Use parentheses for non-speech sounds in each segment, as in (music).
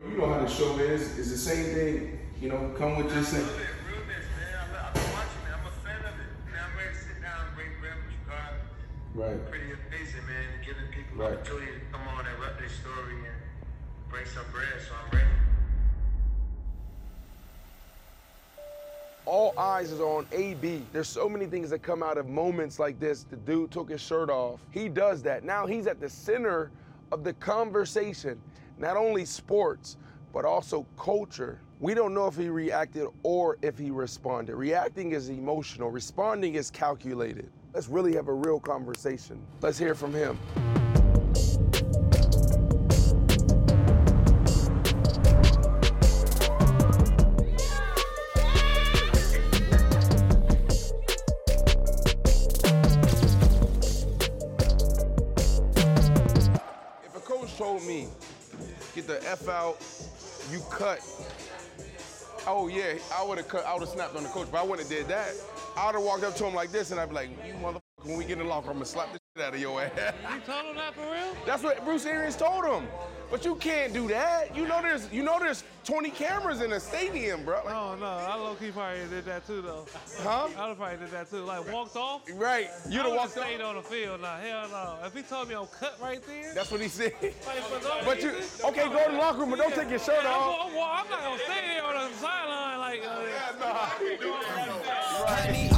You know how the show is. It's the same thing. You know, come with just saying. Right. Pretty amazing, man. Giving people Right. opportunity to come on and rep their story and bring some bread, so I'm ready. all eyes is on AB. There's so many things that come out of moments like this. The dude took his shirt off. He does that. Now he's at the center of the conversation, not only sports, but also culture. We don't know if he reacted or if he responded. Reacting is emotional, responding is calculated. Let's really have a real conversation. Let's hear from him. You cut. Oh yeah, I would have cut, I would have snapped on the coach, but I wouldn't have did that. I would have walked up to him like this and I'd be like, you motherfucker, when we get in the locker I'm gonna slap the out of your ass. You told him that for real? That's what Bruce Arians told him. But you can't do that. You know there's you know there's 20 cameras in the stadium, bro. Like, No, no, I low key probably did that too though. Huh? I probably did that too. Like walked off. Right. You'd I have would've walked stayed up. on the field. Nah, hell no. If he told me I'm cut right there. That's what he said. like, but, no, (laughs) But you okay, go to the locker room, but don't take your shirt Yeah, I'm, off. I'm, I'm not gonna stay there on the sideline like. Uh, I need all the wins,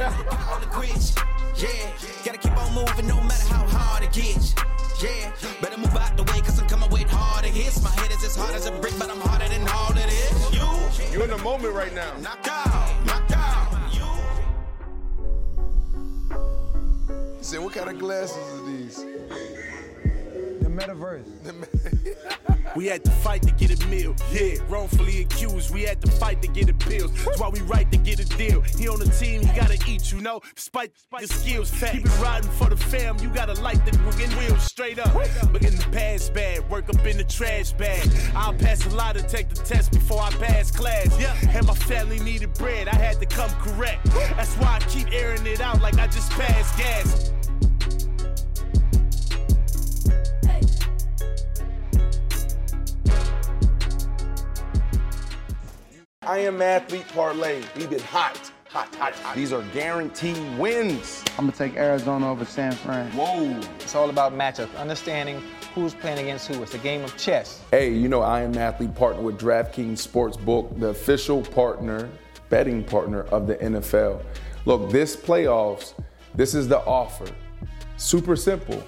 All the quits, yeah. Gotta keep on moving no matter how hard it gets, yeah. Better move out the way, cause I'm coming with harder hits. My head is as hard as a brick, but I'm harder than all of this. You, You're in the moment right now. knock out, knock out. You. He said, what kind of glasses are these? The metaverse. (laughs) We had to fight to get a meal. Yeah, wrongfully accused. We had to fight to get appeals. That's why we right to get a deal. He on the team, he gotta eat, you know. Despite your skills, fat. keep it riding for the fam. You gotta light the wiggin' wheels straight up. But in the past bad, work up in the trash bag. I'll pass a lot to take the test before I pass class. Yeah, and my family needed bread. I had to come correct. That's why I keep airing it out like I just passed gas. I am athlete parlay. We've been hot, hot, hot, hot. These are guaranteed wins. I'm gonna take Arizona over San Fran. Whoa. It's all about matchup, understanding who's playing against who. It's a game of chess. Hey, you know I am athlete partner with DraftKings Sportsbook, the official partner, betting partner of the NFL. Look, this playoffs, this is the offer. Super simple.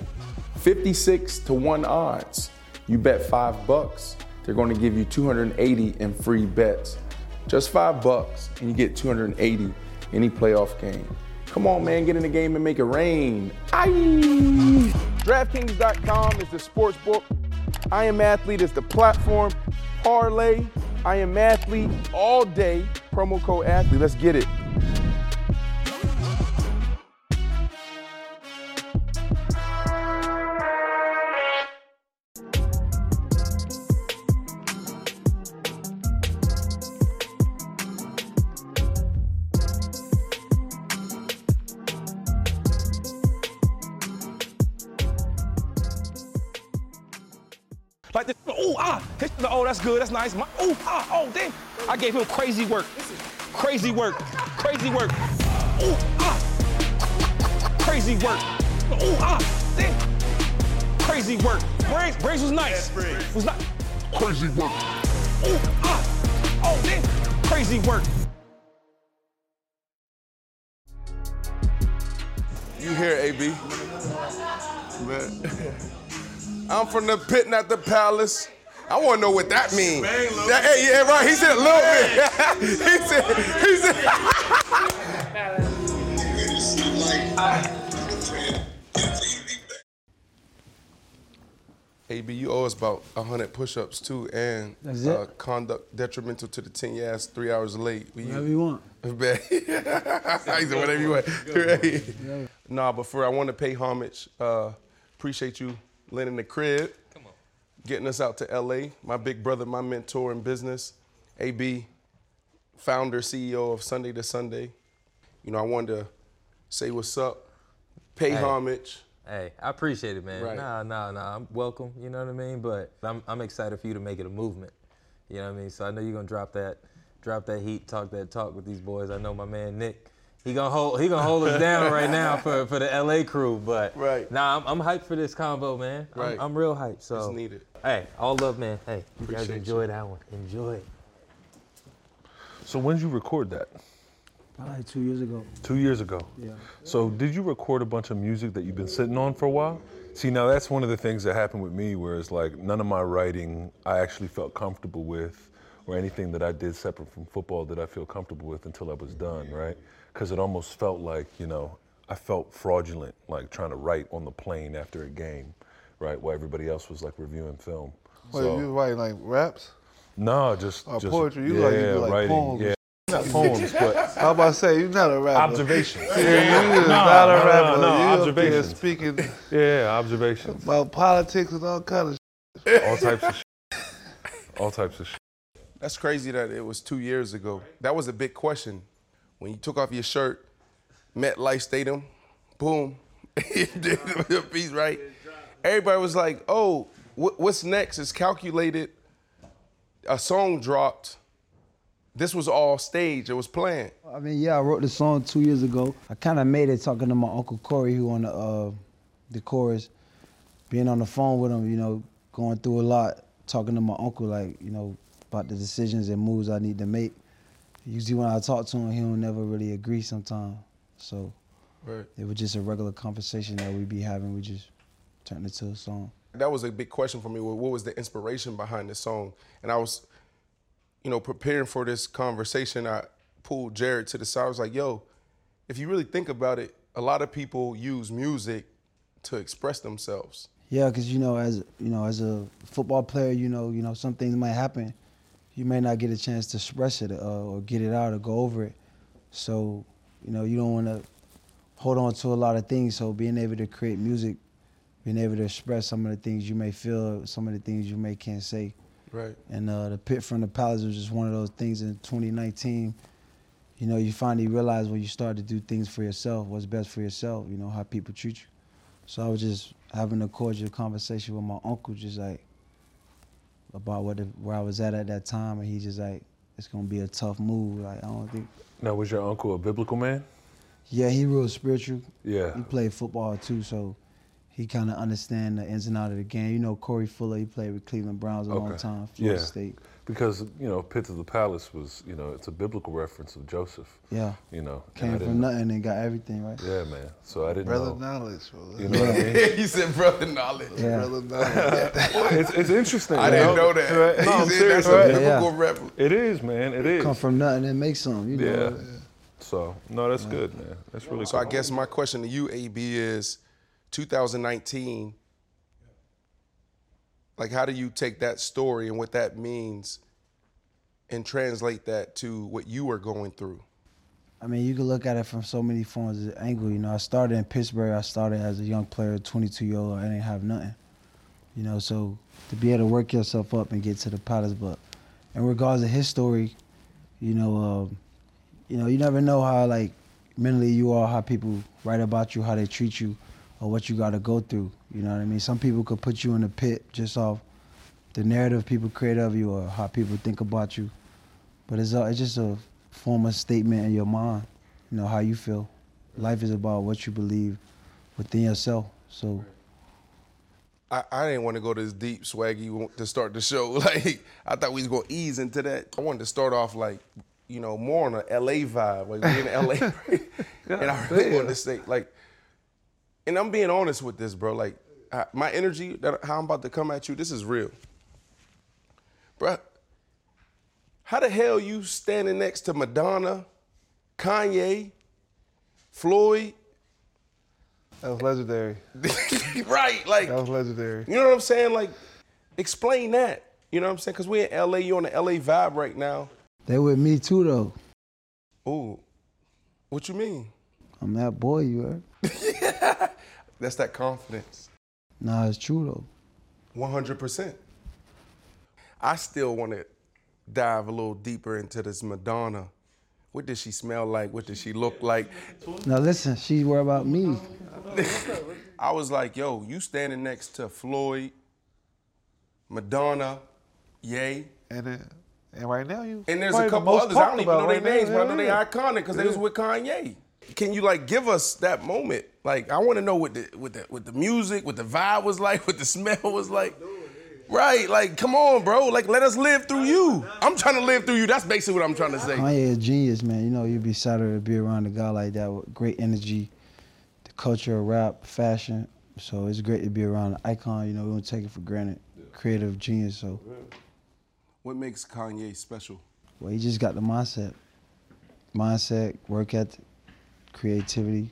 56 to 1 odds. You bet 5 bucks, they're going to give you 280 in free bets. Just 5 bucks and you get 280 any playoff game. Come on, man, get in the game and make it rain. Aye. DraftKings.com is the sports book. I am athlete is the platform. Parlay. I am athlete all day. Promo code athlete. Let's get it. Oh damn, I gave him crazy work, crazy work, crazy work. Oh ah, crazy work. Oh ah, damn, crazy work. Briggs, Briggs was nice. Was not crazy work. Ooh, ah, oh, damn, crazy work. You hear AB? Man. (laughs) I'm from the pit, not the palace. I want to know what that means. That, hey, yeah, right. He said a little bit. he said. He said. (laughs) AB, you owe us about 100 push-ups too, and That's it? uh, conduct detrimental to the 10 yards, three hours late. Will Whatever you want. Bet. (laughs) he said whatever you want. (laughs) Right. Nah, but for I want to pay homage. Uh, appreciate you lending the crib. Getting us out to LA. My big brother, my mentor in business, AB, founder, CEO of Sunday to Sunday. You know, I wanted to say what's up, pay Hey. homage. Hey, I appreciate it, man. Right. Nah, nah, nah. I'm welcome. You know what I mean. But I'm, I'm excited for you to make it a movement. You know what I mean. So I know you're gonna drop that, drop that heat, talk that talk with these boys. I know my man Nick. He gonna hold, he gonna hold us down right now for, for the LA crew. But Right. nah, I'm, I'm hyped for this combo, man. I'm- Right. I'm, real hyped. So It's needed. Hey, all love, man. Hey, you guys Appreciate enjoy that one. Enjoy it. So when did you record that? Probably like two years ago. Two years ago. Yeah. So did you record a bunch of music that you've been sitting on for a while? See, now that's one of the things that happened with me, where it's like none of my writing I actually felt comfortable with, or anything that I did separate from football that I feel comfortable with until I was done, right? Because it almost felt like, you know, I felt fraudulent, like trying to write on the plane after a game, right? While everybody else was like reviewing film. Wait, you writing like raps? No, just, Or just poetry? You yeah, like you do like writing, poems? yeah. Not poems, (laughs) but I'm about I say you're not a rapper. Observations. Yeah, you (laughs) is No, not a no, rapper. no, no, you up observations. speaking (laughs) Yeah, observations. about politics and all kind of shit. All types of shit. All types of shit. That's crazy that it was two years ago. That was a big question. When you took off your shirt, MetLife Stadium, boom, (laughs) you did the piece right. Everybody was like, "Oh, wh- what's next?" It's calculated. A song dropped. This was all staged. It was planned. I mean, yeah, I wrote the song two years ago. I kind of made it talking to my uncle Corey, who on the uh, the chorus, being on the phone with him, you know, going through a lot, talking to my uncle, like you know, about the decisions and moves I need to make. Usually when I talk to him, he don't never really agree sometimes. So Right. it was just a regular conversation that we'd be having. We just turned it to a song. that was a big question for me. What what was the inspiration behind this song? And I was, you know, preparing for this conversation. I pulled Jared to the side. I was like, "Yo, if you really think about it, a lot of people use music to express themselves. Yeah, because you know, as you know, as a football player, you know, you know, some things might happen. You may not get a chance to express it uh, or get it out or go over it. So, you know, you don't want to hold on to a lot of things. So, being able to create music, being able to express some of the things you may feel, some of the things you may can't say. Right. And uh, the pit from the palace was just one of those things in 2019. You know, you finally realize when you start to do things for yourself, what's best for yourself. You know how people treat you. So I was just having a cordial conversation with my uncle, just like about what the, where I was at at that time, and he just like, it's gonna be a tough move. Like I don't think. Now, was your uncle a biblical man? Yeah, he real spiritual. Yeah. He played football too, so he kind of understand the ins and outs of the game. You know, Corey Fuller, he played with Cleveland Browns a long time, Florida yeah. State. Because, you know, Pit of the Palace was, you know, it's a biblical reference of Joseph. Yeah. You know. and I Came didn't from know- nothing and got everything, right? Yeah, man. So I didn't Brother know. knowledge, brother. You know what I mean? (laughs) he said, "Brother knowledge." Yeah. Brother knowledge. it's, it's interesting. I you didn't know that. Right? No, I'm said serious. that's a biblical Yeah. reference. It is, man. It is. Come from nothing and make something, you yeah. know. So, no, that's good, man. That's really So I guess my question to you, AB, is 2019. Like, how do you take that story and what that means and translate that to what you were going through? I mean, you can look at it from so many forms of angle. You know, I started in Pittsburgh. I started as a young player, 22 year old. I didn't have nothing. You know, so to be able to work yourself up and get to the palace. But in regards to his story, you know, um, you know, you never know how like mentally you are, how people write about you, how they treat you, or what you got to go through. You know what I mean? Some people could put you in the pit just off the narrative people create of you or how people think about you. But it's uh, it's just a form of statement in your mind. You know how you feel. Life is about what you believe within yourself. So I, I didn't want to go this deep, swaggy, to start the show. (laughs) Like I thought we was gonna ease into that. I wanted to start off like, you know, more on a LA vibe, like we in LA, right? and I really wanted to say like, and I'm being honest with this, bro. Like I, my energy that how I'm about to come at you, this is real, bro. How the hell you standing next to Madonna, Kanye, Floyd? That was legendary. (laughs) right, like That was legendary. You know what I'm saying? Like, explain that. You know what I'm saying? Because we're in LA, you on the LA vibe right now. They with me too though. Ooh, what you mean? I'm that boy, you heard? (laughs) That's that confidence. Nah, it's true though. 100%. I still want to dive a little deeper into this Madonna. What does she smell like? What does she look like? Now listen, she's worried about me. (laughs) I was like, yo, you standing next to Floyd, Madonna, Yay. And then, and right now you. And there's a couple most others. I don't even know about their right now. names, but I know Yeah, they're iconic because they was with Kanye. Can you like give us that moment? Like I want to know what the what the what the music, what the vibe was like, (laughs) what the smell was like. Right, like come on, bro. Like let us live through you. I'm trying to live through you. That's basically what I'm trying to say. Kanye a genius, man. You know, you'd be excited to be around a guy like that with great energy, the culture of rap, fashion. So it's great to be around an icon. You know, we don't take it for granted. Creative genius. So, What makes Kanye special? well, he just got the mindset, mindset, work ethic, creativity.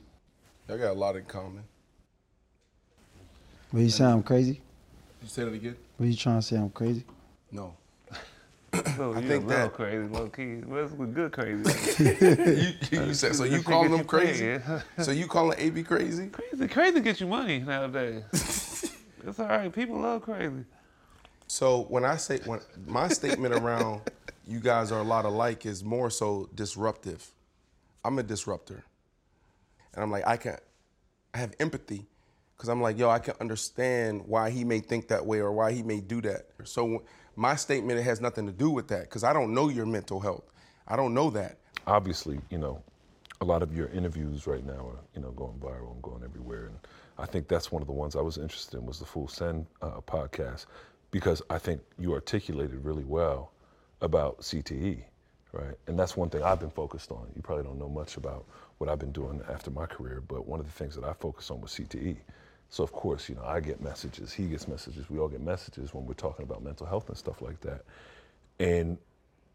I got a lot in common. But you say I'm crazy? You say that again? What you trying to say? I'm crazy? No. No, (laughs) oh, I you think a that- crazy, low key. What's with good crazy? (laughs) you, you said so. You If he calling get crazy? So you calling AB crazy? Crazy, crazy get you money nowadays. (laughs) it's all right. People love crazy. So when I say when my statement around you guys are a lot alike is more so disruptive. I'm a disruptor. And I'm like, I can I have empathy because I'm like, yo, I can understand why he may think that way or why he may do that. So my statement it has nothing to do with that because I don't know your mental health. I don't know that. obviously, you know, a lot of your interviews right now are, you know, going viral and going everywhere. And I think that's one of the ones I was interested in was the Full Send uh, podcast because I think you articulated really well about CTE, right? And that's one thing I've been focused on. You probably don't know much about what I've been doing after my career, but one of the things that I focus on was CTE. So of course, you know, I get messages, he gets messages, we all get messages when we're talking about mental health and stuff like that. And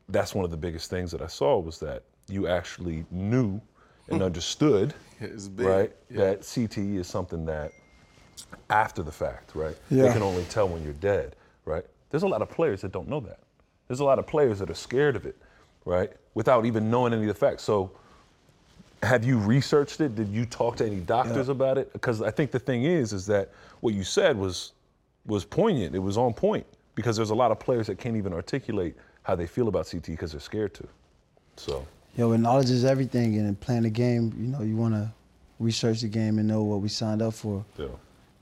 that's one of the biggest things that I saw was that you actually knew and hmm. understood, (laughs) right, yeah. that CTE is something that after the fact, right, Yeah. they can only tell when you're dead, right? There's a lot of players that don't know that. There's a lot of players that are scared of it, right, without even knowing any of the facts. So, have you researched it? Did you talk to any doctors about it? Because I think the thing is, is that what you said was was poignant. It was on point because there's a lot of players that can't even articulate how they feel about CT because they're scared to. So, Yo, and knowledge is everything. And in playing the game, you know, you want to research the game and know what we signed up for. yeah.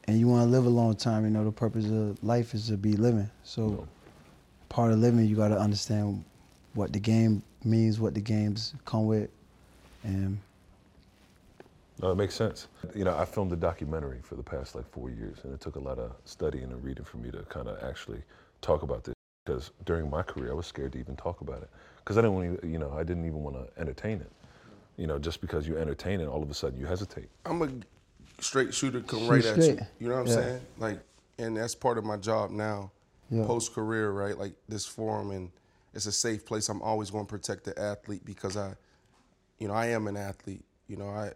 And you want to live a long time. You know, the purpose of life is to be living. So, part of living, you got to understand what the game means, what the games come with, and No, it makes sense. You know, I filmed a documentary for the past like four years, and it took a lot of studying and reading for me to kind of actually talk about this. Because during my career, I was scared to even talk about it, because I didn't want to, you know, I didn't even want to entertain it. You know, just because you entertain it, all of a sudden you hesitate. I'm a straight shooter, come Shoot right at you. You know what I'm Yeah. saying? Like, and that's part of my job now, Yeah. post career, right? Like this forum, and it's a safe place. I'm always going to protect the athlete because I, you know, I am an athlete. You know, I,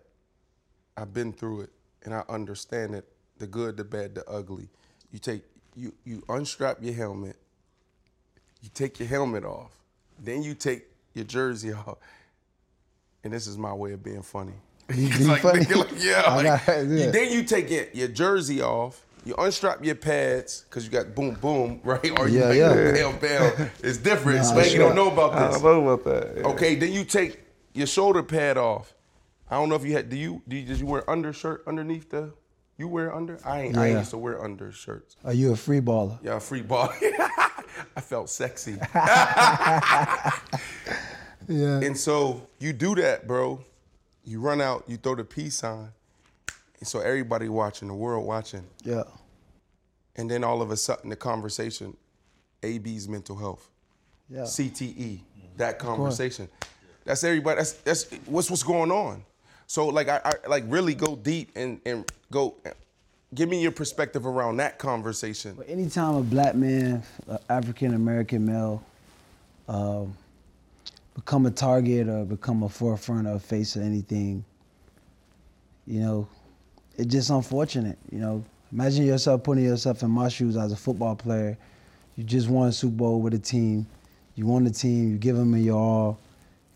I've been through it, and I understand it. The good, the bad, the ugly. You take, you you unstrap your helmet. You take your helmet off, then you take your jersey (laughs) off, and this is my way of being funny. (laughs) You It's like, funny? (laughs) like, yeah. Like, got- you- then you take your, your jersey off, you unstrap your pads, because you got boom, boom, right? Or you Yeah, yeah. bell, bell. It's different. Nah, you don't know about this. I don't know about that. yeah. Okay, then you take your shoulder pad off. I don't know if you had, do you, do you, did you wear undershirt underneath the, you wear under? I ain't, I ain't used to wear undershirts. are you a free baller? Yeah, a free baller. (laughs) I felt sexy. (laughs) (laughs) Yeah. And so you do that, bro. You run out, you throw the peace sign. And so everybody watching, the world watching. Yeah. and then all of a sudden the conversation, AB's mental health, Yeah. CTE, that conversation. That's everybody. That's that's what's what's going on. So like I, I like really go deep and and go. Give me your perspective around that conversation. Anytime a black man, African American male, um, become a target or become a forefront or face of anything, you know, it's just unfortunate. You know, imagine yourself putting yourself in my shoes as a football player. You just won a Super Bowl with a team. You won the team. You give them your all.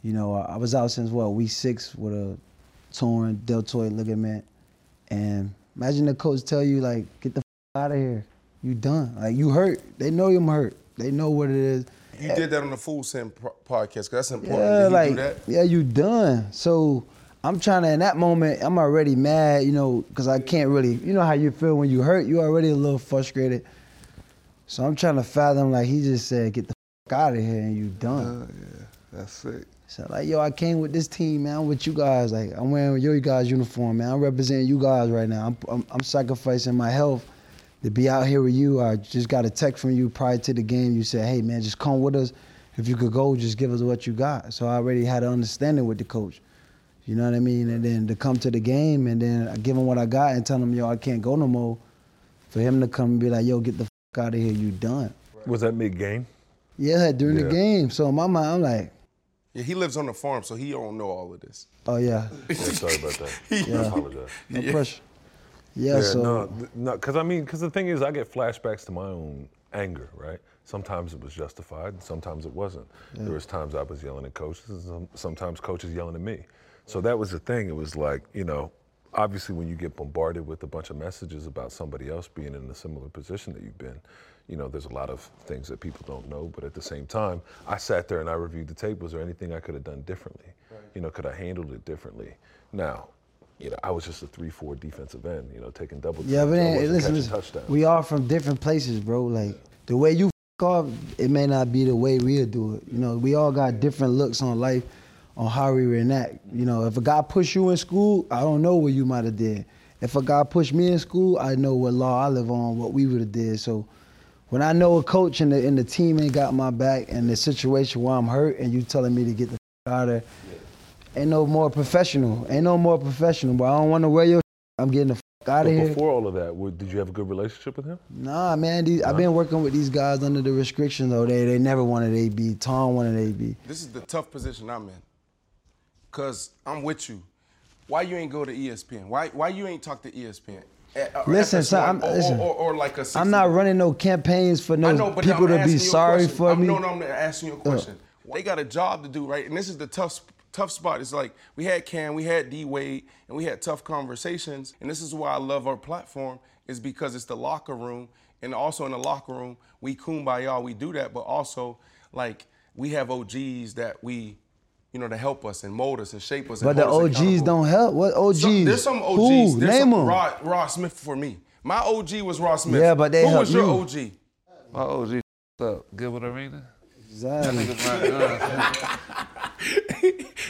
You know, I was out since what week six with a torn deltoid ligament, and imagine the coach tell you like, "Get the f- out of here. You done. Like you hurt. They know you're hurt. They know what it is." You did that on the Full Send podcast. that's important. Yeah, like do that? yeah, you done. So I'm trying to in that moment. I'm already mad, you know, because I can't really. You know how you feel when you hurt. You already a little frustrated. So I'm trying to fathom like he just said, "Get the f- out of here," and you done. Uh, yeah, that's sick. So like, yo, I came with this team, man. I'm with you guys. Like, I'm wearing your guys' uniform, man. I'm representing you guys right now. I'm, I'm, I'm sacrificing my health to be out here with you. I just got a text from you prior to the game. You said, hey, man, just come with us. If you could go, just give us what you got. So I already had an understanding with the coach. You know what I mean? And then to come to the game and then I give him what I got and tell him, yo, I can't go no more. For him to come and be like, yo, get the f- out of here. You done. Was that mid game? Yeah, during the game. So in my mind, I'm like, Yeah, he lives on the farm, so he don't know all of this. oh yeah. Yeah, sorry about that. (laughs) Yeah. I apologize. No pressure. Yeah, so no, th- no, because I mean, because the thing is, I get flashbacks to my own anger, right? Sometimes it was justified, and sometimes it wasn't. Yeah. There was times I was yelling at coaches, and sometimes coaches yelling at me. So that was the thing. It was like, you know, obviously when you get bombarded with a bunch of messages about somebody else being in a similar position that you've been, you know, there's a lot of things that people don't know. But at the same time, I sat there and I reviewed the tape. Was there anything I could have done differently? You know, could I handled it differently? Now, you know, I was just a three-four defensive end. You know, taking double. Yeah, but then, listen, listen we all from different places, bro. Like the way you f- off, it may not be the way we'll do it. You know, we all got different looks on life, on how we react. You know, if a guy push you in school, I don't know what you might have did. If a guy pushed me in school, I know what law I live on, what we would have did. So when I know a coach and the, and the team ain't got my back and the situation where I'm hurt and you telling me to get the f- out of there, ain't no more professional. Ain't no more professional, but I don't want to wear your I'm getting the f- out But of here. before all of that, what, did you have a good relationship with him? Nah, man, these, I've been working with these guys under the restriction though. They they never wanted AB. Tom wanted AB. This is the tough position I'm in. Cause I'm with you. Why you ain't go to ESPN? Why why you ain't talk to ESPN? Eh, or Listen, FS1, I'm, or, listen. Or, or, or like a 60 I'm not running no campaigns for no know, people to be sorry for I'm, me. No, no, I'm asking you a uh. question. They got a job to do, right? And this is the tough tough spot. It's like we had Cam, we had D Wade, and we had tough conversations. And this is why I love our platform, is because it's the locker room. And also in the locker room, we kumbaya, we do that, but also like we have OGs that we, you know, to help us and mold us and shape us. and But the OGs don't help. What OGs? Some- there's some OGs. Who? There's Name some, them. Rod, Rod Smith for me. My OG was Rod Smith. Yeah, but they Who was your you. OG? My OG f***ed up. Gilbert Arenas. Exactly. That nigga's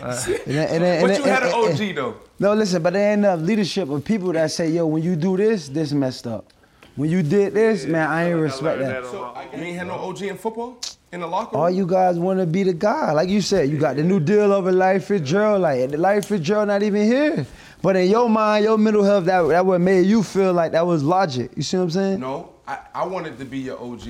my And and But you then- had an OG and- though. No, listen, but there ain't enough leadership of people that say, yo, when you do this, this messed up. When you did this, man, I ain't respect that. So you ain't had no OG in football in the locker room. All you guys want to be the guy. Like you said, you got the new deal over Larry Fitzgerald. Like, the Larry Fitzgerald not even here. But in your mind, your mental health, that, that what made you feel like that was logic. You see what I'm saying? No, I, I wanted to be your OG.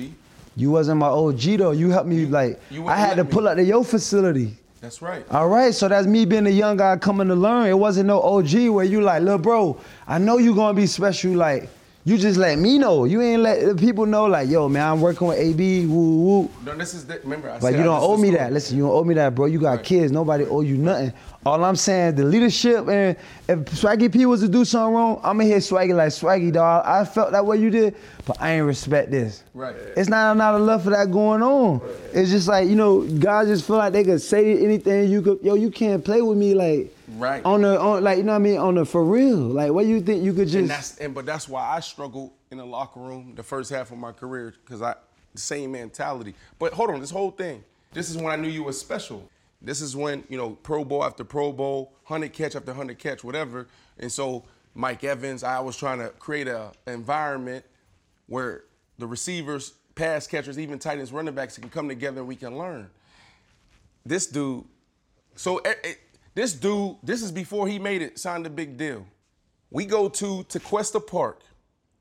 You wasn't my OG though. You helped me like you I had to pull me. up to your facility. That's right. All right, so that's me being a young guy coming to learn. It wasn't no OG where you like, little bro, I know you gonna be special. Like, you just let me know. You ain't let the people know, like, yo, man, I'm working with AB, woo woo. No, this is the, remember. I But you don't owe me that. Listen, you don't owe me that, bro. You got kids. Nobody owe you nothing. All I'm saying, the leadership, and if Swaggy P was to do something wrong, I'ma hit Swaggy like Swaggy, dog. I felt that way you did, but I ain't respect this. Right. It's not not enough of that going on. It's just like you know, guys just feel like they could say anything. You could, yo, you can't play with me like Right. on the on like you know what I mean on the for real. Like, what you think you could And just? that's and but that's why I struggled in the locker room the first half of my career because I the same mentality. But hold on, this whole thing. This is when I knew you was special. This is when you know Pro Bowl after Pro Bowl, hundred catch after hundred catch, whatever. And so Mike Evans, I was trying to create a environment where the receivers, pass catchers, even tight ends, running backs can come together and we can learn. This dude, so eh, eh, this dude, this is before he made it, signed a big deal. We go to Tequesta Park.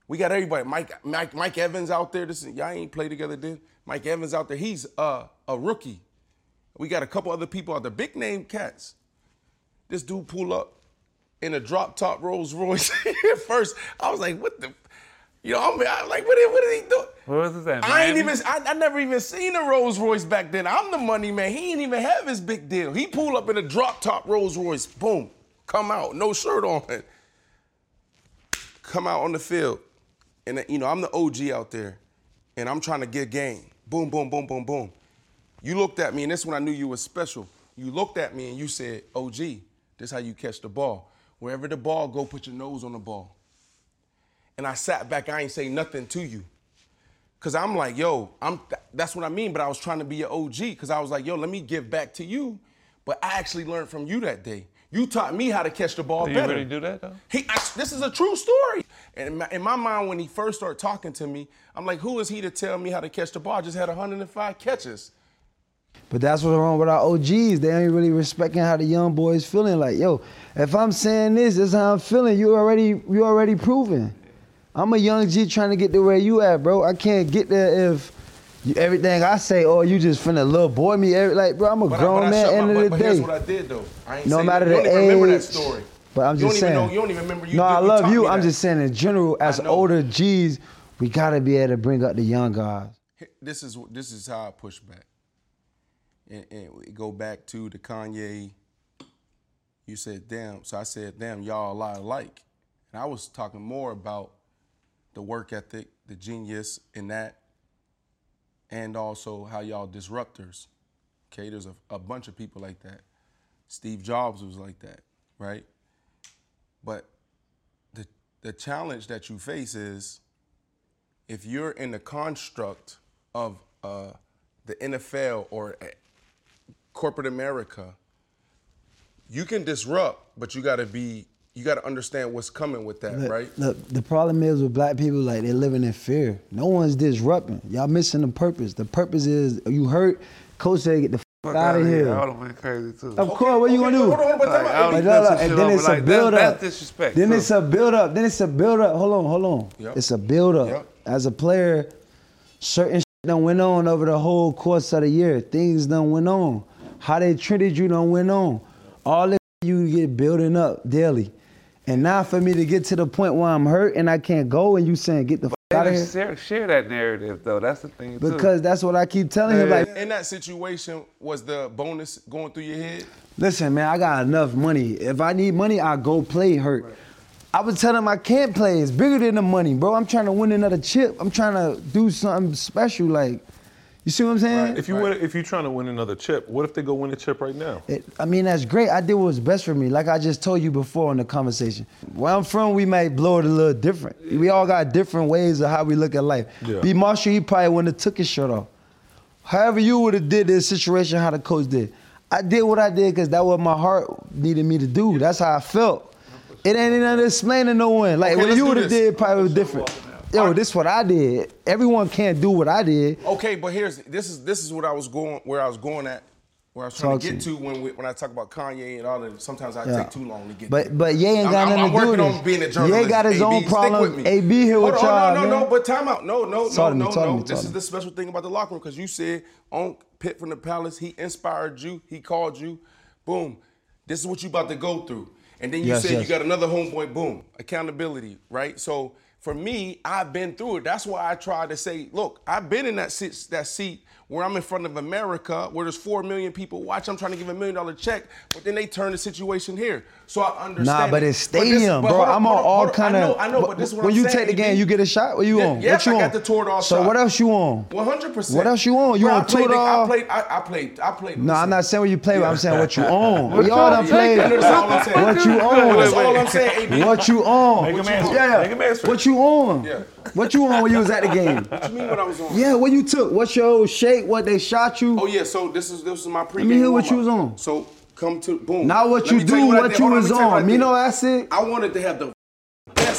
We got everybody. Mike, Mike, Mike Evans out there. This is, y'all ain't play together then. Mike Evans out there. He's uh, a rookie. We got a couple other people out there, big name cats. This dude pull up in a drop top Rolls Royce. (laughs) First, I was like, what the? You know, I mean, I like, what, did- what did he do? What was this at? I ain't even, I, I never even seen a Rolls Royce back then. I'm the money man. He ain't even have his big deal. He pull up in a drop top Rolls Royce, boom, come out, no shirt on. Come out on the field. And, you know, I'm the OG out there, and I'm trying to get game. Boom, boom, boom, boom, boom. You looked at me, and this is when I knew you was special. You looked at me and you said, OG, this how you catch the ball. Wherever the ball go, put your nose on the ball. And I sat back, I ain't say nothing to you. Cause I'm like, yo, I'm th- that's what I mean. But I was trying to be your OG, because I was like, yo, let me give back to you. But I actually learned from you that day. You taught me how to catch the ball Do you better. really do that though? He, I, this is a true story. And in my, in my mind, when he first started talking to me, I'm like, who is he to tell me how to catch the ball? I just had 105 catches. But that's what's wrong with our OGs. They ain't really respecting how the young boys feeling. Like, yo, if I'm saying this, this is how I'm feeling. You already, you already proven. I'm a young G trying to get to where you at, bro. I can't get there if you, everything I say, oh, you just finna little boy me. Every, like, bro, I'm a But, I, grown but, I man. shut End my, of the but day. here's what I did though. I ain't no matter that. the you don't even remember that age, story. But I'm just saying. know- you don't even remember you- No, I love you. I'm that. just saying in general, as older G's, we gotta be able to bring up the young guys. this is this is how I push back. And, and we go back to the Kanye. You said, "Damn." So I said, "Damn, y'all a lot alike." And I was talking more about the work ethic, the genius in that, and also how y'all disruptors. Okay, there's a, a bunch of people like that. Steve Jobs was like that, right? But the the challenge that you face is if you're in the construct of uh, the NFL or uh, corporate America, you can disrupt, but you got to be, you got to understand what's coming with that, Look, right? Look, the problem is with black people, like they're living in fear. No one's disrupting. Y'all missing the purpose. The purpose is you hurt. Coach said, "Get the fuck out of here." I would have been crazy too. Of course, what you gonna do? hold on, but time Like, Like, would look, cut look, some and then it's but a like, build that's, up. That's disrespect. Then too. it's a build up. Then it's a build up. Hold on, hold on. Yep. It's a build up. Yep. As a player, certain shit done went on over the whole course of the year. Things done went on. How they treated you done went on. All this you get building up daily. And now for me to get to the point where I'm hurt and I can't go and you saying get the fuck They out of here. share, share that narrative though. That's the thing too. Because that's what I keep telling him. Like, in that situation, was the bonus going through your head? Listen, man, I got enough money. If I need money, I go play hurt. I was telling him I can't play. It's bigger than the money, bro. I'm trying to win another chip. I'm trying to do something special. Like, you see what I'm saying? If you win, if you're trying to win another chip, what if they go win a chip right now? It, I mean, that's great. I did what was best for me. Like I just told you before in the conversation. Where I'm from, we might blow it a little different. We all got different ways of how we look at life. Yeah. B. Marshall, he probably wouldn't have took his shirt off. However you would have did this situation, how the coach did. I did what I did because that what my heart needed me to do. That's how I felt. It ain't nothing explaining no one. Like Okay, what you would have did probably was different. Yo, this what I did. Everyone can't do what I did. Okay, but here's this is this is what I was going where I was going at, where I was trying Talk to get to when we, when I talk about Kanye and all that. Sometimes I Yeah. take too long to get. But there. but Ye ain't I'm- got I'm, nothing I'm to do working with on being a journalist. Ye got his AB, own problem. AB here with Hold on, y'all, No, no, man. no. But time out. No, no, no, no, no. me, This is the special thing about the locker room because you said on Pit from the Palace, he inspired you. He called you. Boom. This is what you about to go through. And then you Yes, said yes. you got another homeboy. Boom. Accountability. Right. So for me, I've been through it. That's why I try to say, look, I've been in that seat, that seat where I'm in front of America, where there's four million people watch. I'm trying to give a million dollar check, but then they turn the situation here. So I understand. Nah, but it's stadium, but bro. on, I'm on on, all hold on. kind I know, I know, but this is what when I'm you saying, take the game, you get a shot. What you Yeah, on? yes, what you I on? got the Toradol So shot. what else you on? One hundred percent. What else you on? You Bro, on I played, Toradol? I played. I, I played. I played. No, I'm not saying what you play with. I'm saying what you (laughs) own. What we all you done played. That's all I'm saying. What you Wait, own? That's all I'm saying, What you own? Make him What you- answer. Yeah. Make him answer. What you on? Yeah. What you on when you was at the game? What you mean what I was on? Yeah, what you took? What's your old shake? What they shot you? Oh yeah. So this is this is my pregame. Let me hear what you was on. So come to boom. Not what Let you do, I what did. you Hold on, was me you what on. I Me did. acid. I wanted to have the best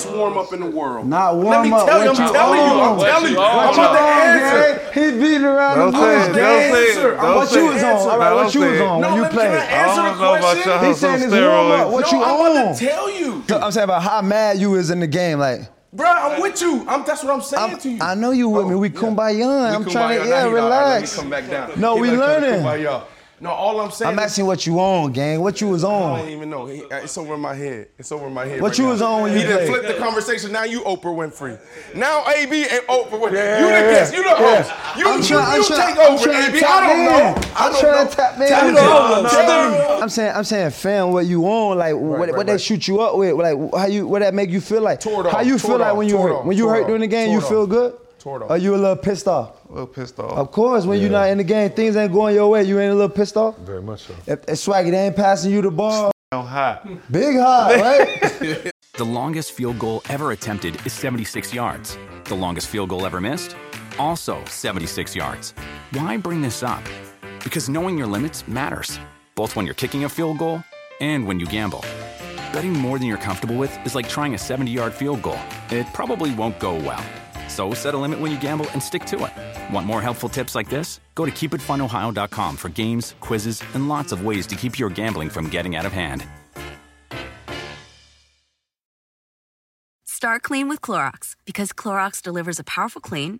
best warm up in the world. Not warm Let me up. tell you, I'm you telling you, I'm on? telling you. What I'm you about to on, answer. gang? He beating around Don't the bush. it, don't say don't What you was on? All right, what you was on No, when you let I played? answer I don't know about question? y'all He's saying it's warm up. steroids. What no, you I'm about to tell you. I'm saying about how mad you is in the game. Like, Bro, I'm with you. I'm, that's what I'm saying I'm- to you. I know you with me. We oh, kumbaya. I'm We trying kumbaya. to, yeah, he- all right, let me relax. come back down. No, He we like trying to learning. kumbaya. No, all I'm saying I'm is- asking what you on, gang. What you was on? I don't even know. He- uh, It's over my head. It's over my head. What right you now. was on when he you done played? flipped the conversation. Now you Oprah Winfrey. Now AB and Oprah Winfrey. Yeah, you the guest. You the yeah. host. You, I'm you, trying- I'm you trying- take I'm over, AB. I don't in. know. I I'm trying to tap in. Tell I'm me. saying- Tell. I'm saying, I'm saying, fam, what you on? Like, what, right, what they shoot you up with? Like, how you, what that make you feel like? Tore it How you feel like when you hurt? When you hurt during the game, you feel good? Tore off. Or you a little pissed off? A little pissed off. Of course, when you're not in the game, things ain't going your way. You ain't a little pissed off. Very much so. If, if Swaggy, they ain't passing you the ball. I'm hot. Big hot, (laughs) right? (laughs) The longest field goal ever attempted is 76 yards. The longest field goal ever missed? Also 76 yards. Why bring this up? Because knowing your limits matters, both when you're kicking a field goal and when you gamble. Betting more than you're comfortable with is like trying a 70 yard field goal. It probably won't go well. So set a limit when you gamble and stick to it. Want more helpful tips like this? Go to keepitfunohio.com for games, quizzes, and lots of ways to keep your gambling from getting out of hand. Start clean with Clorox because Clorox delivers a powerful clean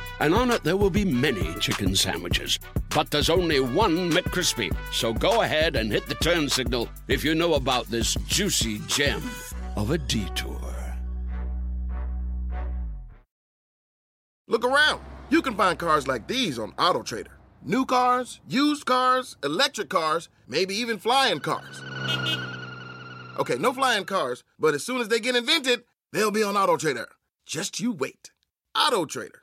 and on it there will be many chicken sandwiches. But there's only one McCrispy. So go ahead and hit the turn signal if you know about this juicy gem of a detour. Look around. You can find cars like these on AutoTrader. New cars, used cars, electric cars, maybe even flying cars. Okay, no flying cars, but as soon as they get invented, they'll be on AutoTrader. Just you wait. AutoTrader.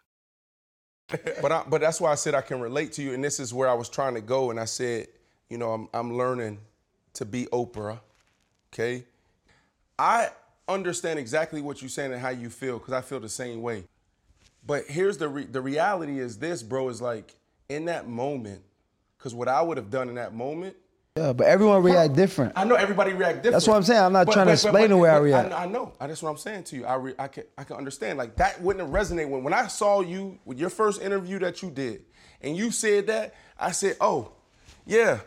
But I, but that's why I said I can relate to you, and this is where I was trying to go. And I said, you know, I'm I'm learning to be Oprah. Okay, I understand exactly what you're saying and how you feel because I feel the same way. But here's the re- the reality is this, bro. Is like in that moment, because what I would have done in that moment. Yeah, but everyone react different. I know everybody react different. That's what I'm saying. I'm not But- trying to but- but- explain the way I react. I, know. That's what I'm saying to you. I, re, I can I can understand. Like that wouldn't have resonated when when I saw you with your first interview that you did, and you said that. I said, oh, yeah,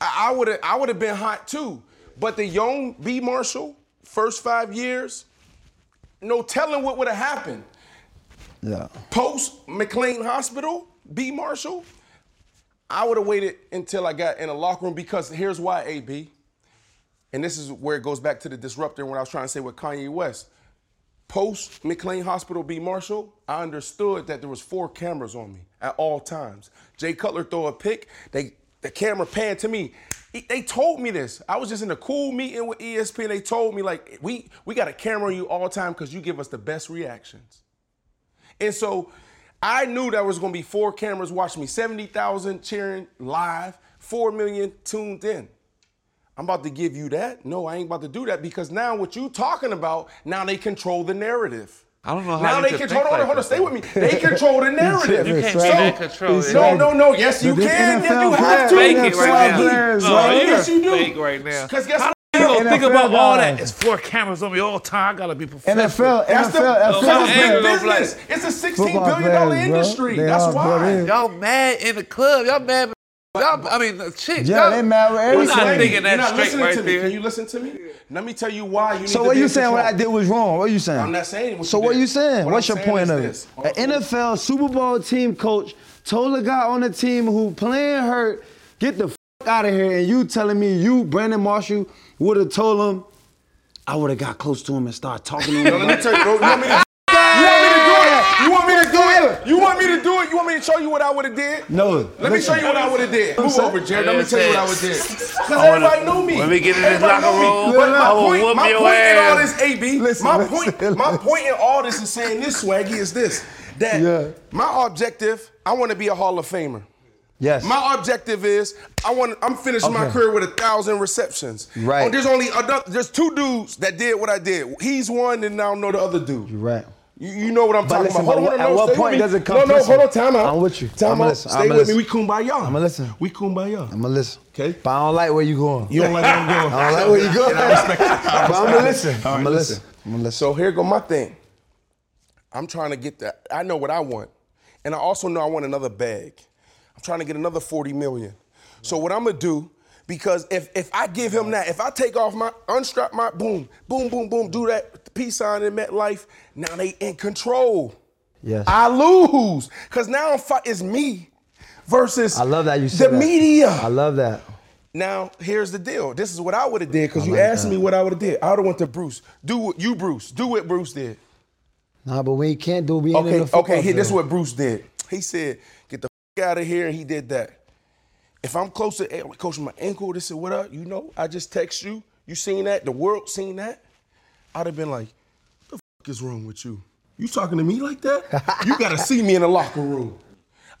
I would have I would have been hot too. But the young B Marshall, first five years, no telling what would have happened. Yeah. Post McLean Hospital, B Marshall, I would have waited until I got in a locker room because here's why, AB. And this is where it goes back to the disruptor when I was trying to say with Kanye West. Post McLean Hospital, B Marshall, I understood that there was four cameras on me at all times. Jay Cutler throw a pick, they the camera panned to me. He- They told me this. I was just in a cool meeting with ESPN. They told me like we we got a camera on you all time because you give us the best reactions. And so I knew there was going to be four cameras watching me, 70,000 cheering live, 4 million tuned in. I'm about to give you that. No, I ain't about to do that because now what you talking about, now they control the narrative. I don't know how Now they control. Hold on, hold on. Stay with me. They control the (laughs) narrative. You can't So- be in control. No, no, no. Yes, you This can. Yes, you have to. Fake it right now. players, No, bro. you're Yes, you do. fake right now. Because guess what? You think NFL about all that. It's four cameras on me all the time. I gotta be professional. NFL, That's the, NFL, that's NFL the players. big business. It's a sixteen Football billion dollar players, bro. industry. They That's are, bro. why. Y'all mad in the club. Y'all mad. Y'all, I mean, shit. Yeah, y'all, they mad with We're everything. not thinking You're that not straight listening right to me. there. Can you listen to me? Let me tell you why you need So to what be you in saying? What I control. did was wrong. What are you saying? I'm not saying what So you what did. you saying? What What's I'm your saying point is of this. it? An NFL Super Bowl team coach told a guy on the team who playing hurt, get the f- out of here, and you telling me you, Brandon Marshall, would have told him, I would have got close to him and started talking to him. No, let me tell you. bro, You want me to? (laughs) You want me to do it? You want me to do it? You want me to me show you what I would have did. No. Let me show you what I would have did. Move Listen. over, Jared. Let me tell you what I would have did. (laughs) Because everybody know me. when we get in this locker room, But my I will point, whoop my your point in all this, AB, Listen, my listen, point, my point in all this is saying this, Swaggy, is this. That my objective, I want to be a Hall of Famer. Yes. My objective is I want. I'm finishing my career with a thousand receptions. Right. Oh, there's only another, there's two dudes that did what I did. He's one, and I don't know the other dude. You're right. You, you know what I'm But talking listen, about. Hold on, at what point does it come No, no, hold on, time out. I'm with you. Time I'ma out. listen, Stay I'ma with me. We kumbaya. I'ma listen. We kumbaya. I'm gonna listen. Okay. But I don't like where you going. You don't like where I'm going. (laughs) I don't like where you going. I respect it. (laughs) But I'm gonna listen. Right, I'm gonna listen. I'm gonna listen. So here go my thing. I'm trying to get that. I know what I want, and I also know I want another bag. I'm trying to get another 40 million. So what I'm gonna do? Because if if I give him that, if I take off my unstrap my boom, boom, boom, boom, do that peace sign in MetLife, now they in control. Yes. I lose because now I'm fight is me versus I love that you said the that. media. I love that. Now here's the deal. This is what I would have did because you like asked that. me what I would have did. I would have went to Bruce. Do what you Bruce. Do what Bruce did. Nah, but we can't do in Okay, okay. Here, this is what Bruce did. He said, "Get the f- out of here," and he did that. If I'm close to eh, coach my ankle, this is what up. You know, I just text you. You seen that? The world seen that? I'd have been like, what "The f- is wrong with you? You talking to me like that? you gotta (laughs) see me in the locker room."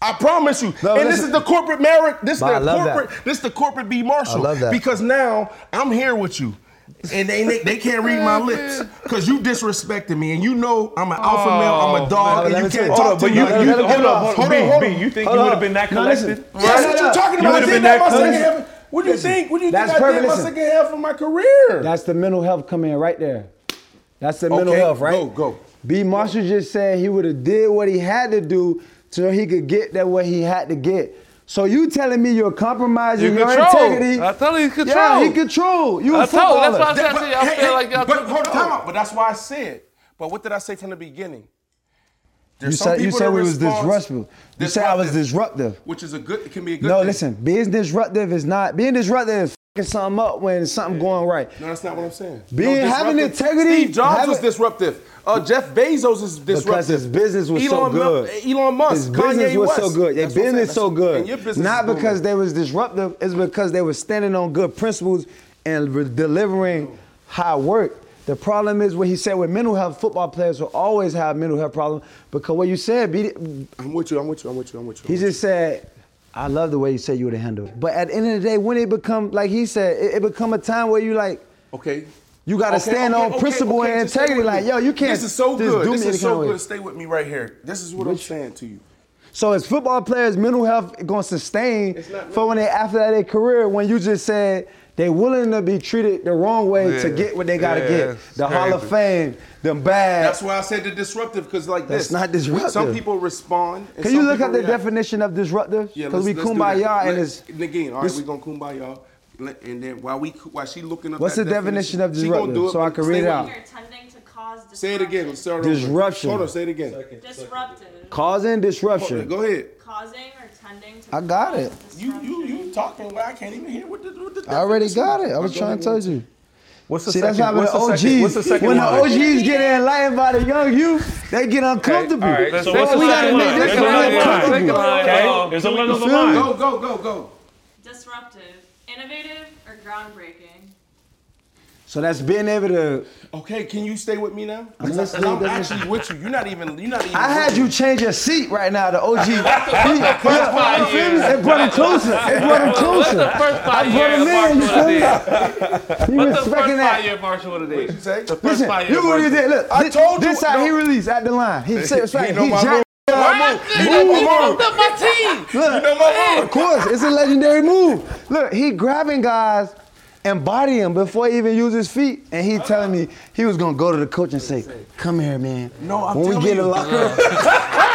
I promise you. No, and this is the corporate merit. This But I the that. corporate. This the corporate B Marshall. I love that. Because now I'm here with you. And they, they, they can't read my lips because you disrespected me, and you know I'm an alpha male, I'm a oh. dog, Oh, and you can't talk Hold on, to but me. you- you- hold on, hold on, hold on, hold on. B, you think you would have been that No, listen. collected? That's what you're talking about. I would've did been that that my second. What do you think? What do you That's think I perfect. did my Listen. second half of my career? That's the mental health coming in right there. That's the mental Okay, health, right? go, go. B. Marshall just said he would have did what he had to do so he could get that what he had to get. So you telling me you're compromising You your control. integrity? I told you he control. Yeah, he control. You a I told- that's footballer. why I said- That- but, I hey, feel hey, like y'all but took hold on, time out. But that's why I said. But what did I say from the beginning? You There's some said you people said that we was disruptive. You said I was disruptive. which is a good. It can be a good. No, thing. listen. Being disruptive is not being disruptive is fucking something up when something going right. No, that's not what I'm saying. Being- No, having integrity, Steve Jobs was disruptive. Uh, Jeff Bezos is disruptive. Because his business was so Elon Mu- good. Elon Musk, His Kanye business was so good. Their That's what I'm saying. business so good. and your business Not because they was disruptive. It's because they were standing on good principles and re- delivering high work. The problem is what he said with mental health. Football players will always have mental health problems because what you said, it, I'm with you. I'm with you. I'm with you. I'm with you. he just said, I love the way you said you would have handled it. But at the end of the day, when it become, like he said, it, it become a time where you like, Okay. you got to Okay, stand okay, on okay, principle and integrity. Like, yo, you can't This is so good. This is so way. good. Stay with me right here. This is what I'm saying to you. So as football players' mental health going to sustain for when they after that their career when you just said they willing to be treated the wrong way to get what they got to Yeah, get it's the Hall of. Fame, them bad. That's why I said the disruptive because like That's this. not disruptive. Some people respond. and Can you look at the react. definition of disruptive? Yeah, Because let's, we let's do kumbaya and Let- it's and again. All right, this- we're gonna kumbaya. And then while we while she looking up What's that the definition of she disruptive? do it, So I can read it out. me. You're tending to cause Say it again. Let's. Disruption. Hold on. Say it again. disruptive, causing disruption. Go ahead. causing or to. I got it. You you you talking? Well, I can't even hear what the, what the I already got it. I was trying to tell you. What's the See, that's second? how What's the the OGs, second? What's the second when the? OGs get enlightened by the young youth, they get uncomfortable. all right, so So what's the we gotta make this There's another line. uncomfortable. Line, Okay, there's another You feel line. Go go go go. Disruptive, innovative, or groundbreaking. So that's being able to. Okay, can you stay with me now? I'm I'm, listening, I'm actually with you. You're not even. You're not even. I had you change your seat right now. The OG. (laughs) That's the first five years. It brought him closer. It brought him closer. What's the first five I brought him years in. You Marshall feel me? did? He What's the respecting first that. five year Marshall would have did? say? The first Listen, five year look what he Marshall. did. Look, I this, told you- This how he released at the line. He (laughs) said, it's He like know he my jacked. What? Move, He move. fucked up my team. Look, know my move. Of course, it's a legendary move. Look, he grabbing guys and body him before he even used his feet, and he telling me he was gonna go to the coach and say, "Come here, man. No, I'm when we get in you. the locker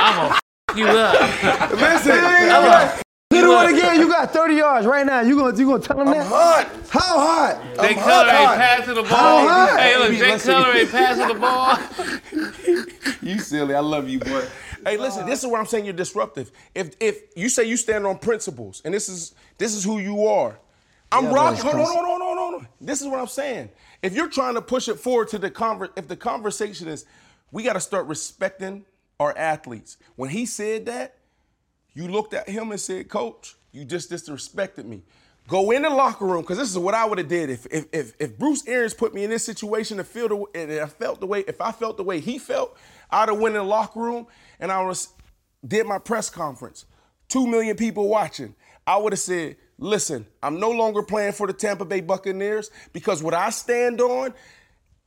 I'm gonna f- you up. (laughs) Listen. I'm like, hit him one again. You got 30 yards right now. You gonna you gonna tell him I'm that? hot. How hot? Jay I'm Cutler ain't hot. passing the How ball. Hey, look, Baby, Jay. Cutler ain't (laughs) passing the ball. (laughs) You silly. I love you, boy. Hey, listen. This is where I'm saying you're disruptive. If if you say you stand on principles, and this is this is who you are. I'm Yeah, rocking. but Hold on, hold on, hold This is what I'm saying. If you're trying to push it forward to the conver, if the conversation is, we got to start respecting our athletes. When he said that, You looked at him and said, Coach, you just disrespected me. Go in the locker room, because this is what I would have did. If, if if if Bruce Arians put me in this situation and feel the and I felt the way, if I felt the way he felt, I'd have went in the locker room and I was did my press conference. Two million people watching. I would have said, listen, I'm no longer playing for the Tampa Bay Buccaneers because what I stand on,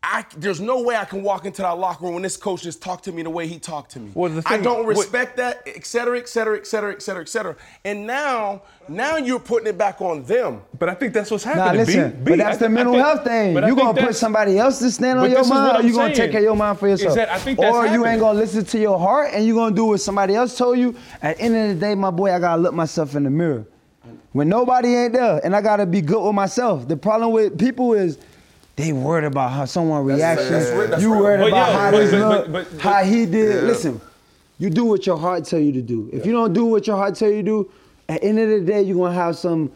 I, there's no way I can walk into that locker room when this coach just talked to me the way he talked to me. Well, the I don't what- respect that, et cetera, et cetera, et cetera, et cetera, et cetera. And now, now you're putting it back on them. But I think that's what's happening. Nah, happening. listen, B. B, but that's I the mental think- health thing. You think gonna put somebody else to stand on your this is what mind, or I'm you gonna take care of your mind for yourself? that- I think that's or you happening. ain't gonna listen to your heart, and you're gonna do what somebody else told you. At the end of the day, my boy, I gotta look myself in the mirror. When nobody ain't there, and I gotta be good with myself. The problem with people is. They worried about how someone reaction. that's real- that's you worried But about yeah, how but- this but- look, but- but- how he did. Yeah. Listen, you do what your heart tell you to do. If you don't do what your heart tell you to do, at the end of the day, you're gonna have some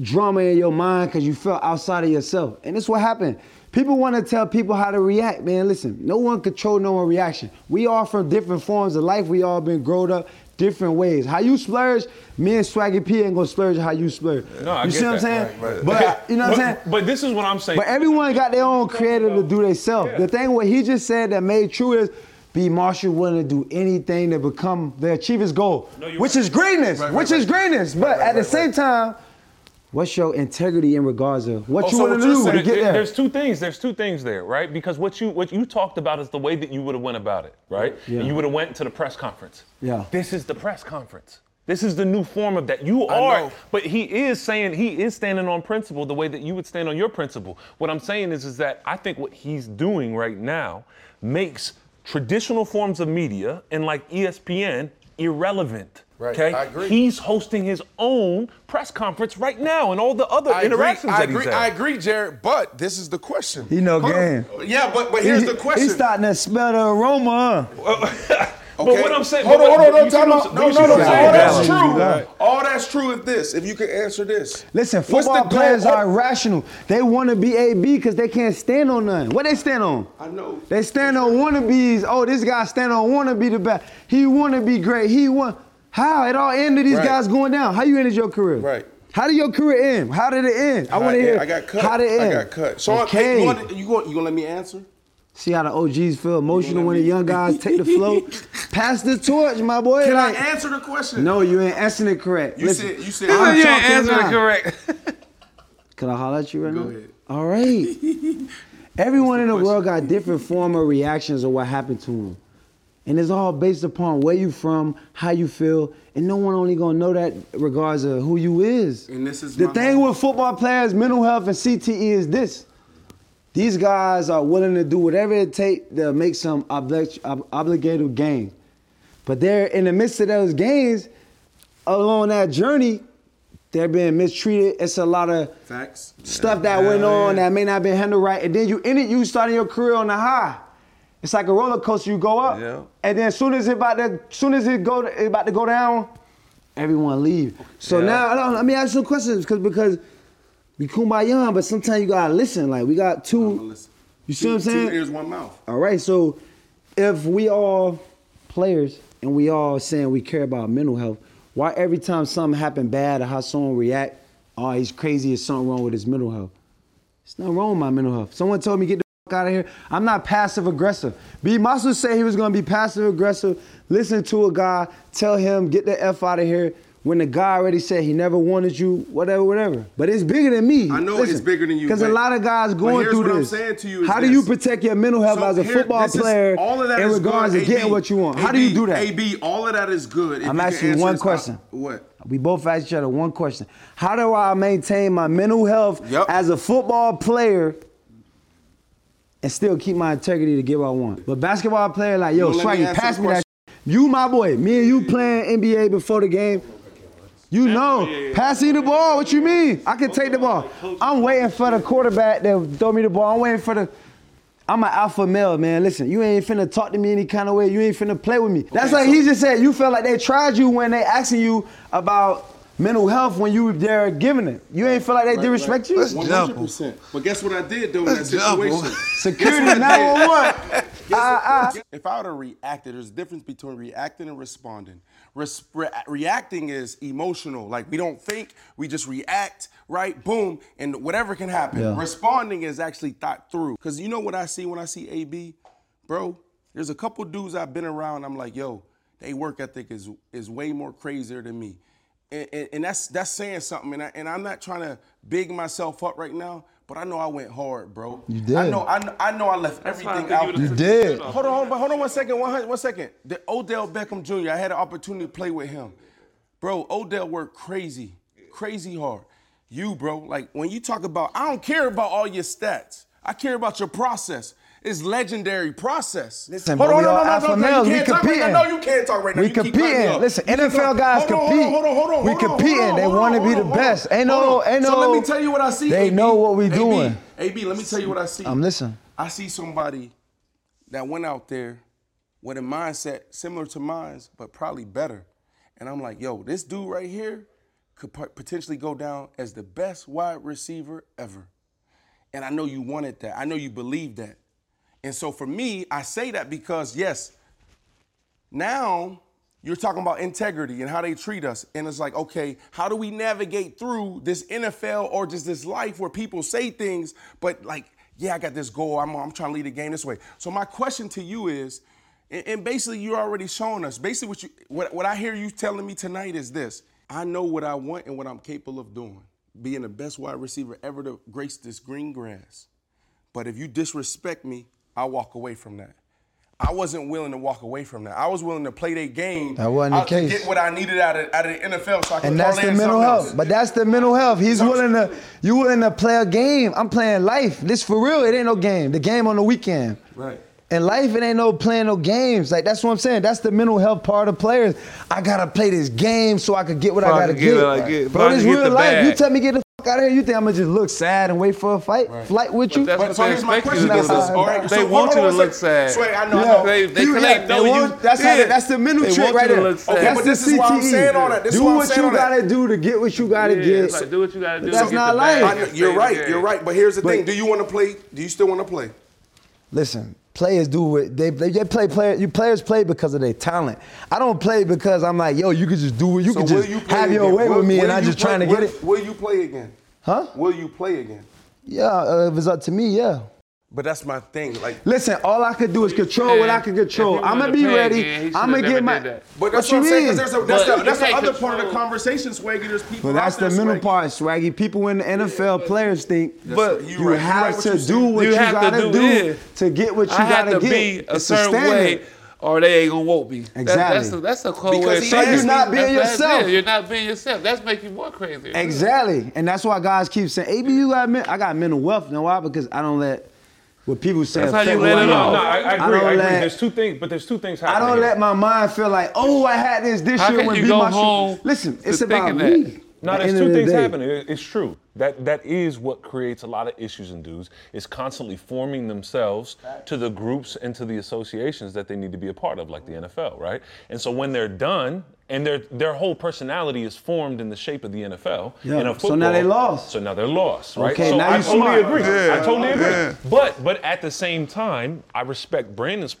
drama in your mind because you felt outside of yourself. And this what happened. People want to tell people how to react, man. Listen, no one control no one reaction. We all from different forms of life. We all been growed up different ways. How you splurge, me and Swaggy P ain't gonna splurge how you splurge. No, I you see what I'm saying? Right, right. But (laughs) you know what I'm saying? But this is what I'm saying. But everyone got their own creative to do themselves. The thing what he just said that made true is B. Marshall willing to do anything to become achieve his goal, which is greatness, Right, right, which right. is greatness. But right, at the right, same time, what's your integrity in regards of what Oh, you so want to you're do to get there? There's two things. There's two things there, right? Because what you what you talked about is the way that you would have went about it, right? Yeah. And you would have went to the press conference. Yeah. This is the press conference. This is the new form of that. You are, but he is saying he is standing on principle the way that you would stand on your principle. What I'm saying is, is that I think what he's doing right now makes traditional forms of media and like ESPN irrelevant. Right, Okay, I agree. He's hosting his own press conference right now, and all the other I agree, interactions I that agree, he's I at. agree, Jared. But this is the question. He know Hold on. game. Yeah, but but here's He- the question. He's starting to smell the aroma. huh? (laughs) But what I'm saying, Hold but on, what- hold on, you see time what out. I'm- No, you see no, no. what I'm All saying? that's true. All that's true is this. If you can answer this. Listen, What's the football goal- players what- are irrational. They want to be AB because they can't stand on nothing. What they stand on? I know. They stand on wannabes. Oh, this guy stand on wanna be the best. He wanna be great. He want. How it all ended? These Right. guys going down. How you ended your career? Right. How did your career end? How did it end? I want to hear. I got cut. How did it end? I got cut. So okay. hey, you, want, you, going, you gonna let me answer? See how the OGs feel emotional when the young guys take the flow. (laughs) Pass the torch, my boy. Can Like- I answer the question? No, you ain't answering it correct. You Listen, said you said I'm you ain't answering now. correct. (laughs) Can I holler at you right Go now? Go ahead. All right. (laughs) Everyone in the world got different form of reactions of what happened to them. And it's all based upon where you from, how you feel, and no one only gonna know that regards of who you is. And this is The thing with football players, mental health and CTE is this. These guys are willing to do whatever it takes to make some oblig- ob- obligated gain. But they're in the midst of those gains, along that journey, they're being mistreated. It's a lot of facts. stuff that went on that may not have been handled right. And then you in it, you starting your career on the high. It's like a roller coaster. You go up, Yeah. and then as soon as it about to, soon as it go, it about to go down, everyone leave. So Yeah. now, let me ask you some questions because because we kumbaya, but sometimes you gotta listen. Like we got 2 You see what I'm saying? Two ears, one mouth. All right, so if we all players and we all saying we care about mental health, why every time something happen bad or how someone react, oh he's crazy, there's something wrong with his mental health. It's not wrong with my mental health. Someone told me get out of here. I'm not passive aggressive. B. Masu said he was gonna be passive aggressive. Listen to a guy, tell him get the f out of here. When the guy already said he never wanted you, whatever, whatever. But it's bigger than me. I know it's bigger than you, Because a lot of guys going here's through what I'm this. saying to you is How do you protect your mental health So as a here- football this is- player all of that in regards good, to getting AB. what you want? How do you do that? AB, all of that is good. I'm asking you one question. Uh, what? We both asked each other one question. How do I maintain my mental health as a football player and still keep my integrity to get what I want? But basketball player, like, yo, You gonna let me Swaggy, pass me that. You, my boy, me and you playing NBA before the game. You know, passing the ball. What you mean? I can take the ball. I'm waiting for the quarterback to throw me the ball. I'm waiting for the. I'm an alpha male, man. Listen, you ain't finna talk to me any kind of way. You ain't finna play with me. That's like he just said. You felt like they tried you when they asking you about mental health when you were there giving it. You ain't feel like they did respect you. One hundred percent. But guess what I did though in that Let's jump, situation? (laughs) boy. Security 911. (laughs) Ah, ah. Guess what- If I would have reacted, there's a difference between reacting and responding. Res- re- reacting is emotional. Like we don't think, we just react, right? Boom, and whatever can happen. Yeah. Responding is actually thought through. Cause you know what I see when I see AB, bro? There's a couple dudes I've been around. I'm like, yo, they work ethic is is way more crazier than me, and, and, and that's that's saying something. And, I, and I'm not trying to big myself up right now, but I know I went hard, bro. You did. I know I, know- I know I left That's why I everything out. you You did. Hold on, hold on, but hold on one second. One, one second. The Odell Beckham Jr. I had an opportunity to play with him, bro. Odell worked crazy, crazy hard. You, bro, like when you talk about, I don't care about all your stats. I care about your process. It's legendary process. Listen, hold bro, on, we no, all no, no, alpha no, no, males. you We can't talk right competing. now. No, you can't talk right now. We You keep cutting me competing. Listen, You NFL talking- guys hold on, compete. Hold on, hold on, We hold on, competing. They want to be the best. hold Ain't no, ain't no. So let me tell you what I see. They AB. know what we AB, doing. AB, let me tell you what I see. I'm listening. I see somebody that went out there with a mindset similar to mine, but probably better. And I'm like, yo, this dude right here could potentially go down as the best wide receiver ever. And I know you wanted that. I know you believe that. And so for me, I say that because, yes, now you're talking about integrity and how they treat us. And it's like, okay, how do we navigate through this NFL or just this life where people say things, but like, yeah, I got this goal. I'm, I'm trying to lead the game this way. So my question to you is, and, basically you're already showing us, basically what, you, what, what I hear you telling me tonight is this. I know what I want and what I'm capable of doing. Being the best wide receiver ever to grace this green grass. But if you disrespect me, I'll walk away from that. I wasn't willing to walk away from that. I was willing to play that game. That wasn't the case. get what I needed out of, out of the NFL so I could And that's parlay the in mental health. else. But that's the mental health. He's willing to, you willing to play a game. I'm playing life. This for real. It ain't no game. The game on the weekend. Right. In life, it ain't no playing no games. Like that's what I'm saying. That's the mental health part of players. I gotta play this game so I could get what So I I gotta get get. what I get. Bro, this real the life. You tell me get the fuck out of here. You think I'm gonna just look sad and wait for a fight, flight with you? that's But so here's my question. That's This all right, They so want you to look sad. Sway, I know, I Yeah. know. They, they You- collect yeah, know they you. want- that's yeah. they- that's the mental They trick right you to there. Okay, That's but the this is why I'm CTE. saying all that. This do why what you gotta do to get what you gotta Yeah, get. like, do what you gotta do. That's not life. bag I and know- stay you're right. You're right. But here's the thing. Do you want to play? Do you still want to play? Listen, players do it. They, they they play player. You players play because of their talent. I don't play because I'm like, yo, you could just do it. You So can just you have your again? way Will- with me, and I'm just play- trying to will- get it. Will you play again? Huh? Will you play again? Yeah, uh, if it's up to me, yeah. But that's my thing. Like, Listen, all I could do is control what I can control. I'm gonna be to ready. again, I'm gonna get my. did that. but that's what what, you I'm saying. mean? 'cause There's, a, that's, But the, you that's the can't other part of the control- conversation, Swaggy. There's people. But that's out the there, mental Swaggy. part, Swaggy. People in the NFL players think, But you, you right. You have right what to you do said. what You you, have to gotta do do, it. to get what you I have gotta to get. be a It's certain standard. way, or they ain't gonna want me. That- Exactly. that's a, that's a cold Because way. of he saying asked it. me- not being That's- that's yourself. it. You're not being yourself. That's making you more crazy. Exactly, and that's why guys keep saying, "AB, you got men- I got mental wealth." You know why? Because I don't let what people say. That's how you let it I off. No, I, I agree. don't I, agree. let- There's two things, but there's two things happening. I don't here. let my mind feel like, oh, I had this this How year can would you be go my home. Listen, it's about me. No, there's two the things day. happening. It's true. That that is what creates a lot of issues in dudes. Is constantly forming themselves to the groups and to the associations that they need to be a part of, like the NFL, right? And so when they're done, and their their whole personality is formed in the shape of the NFL. Yeah, in a so football, now they lost. So now they're lost, right? Okay, so now I you totally smart. agree. Yeah, I totally agree. yeah. But but at the same time, I respect Brandon's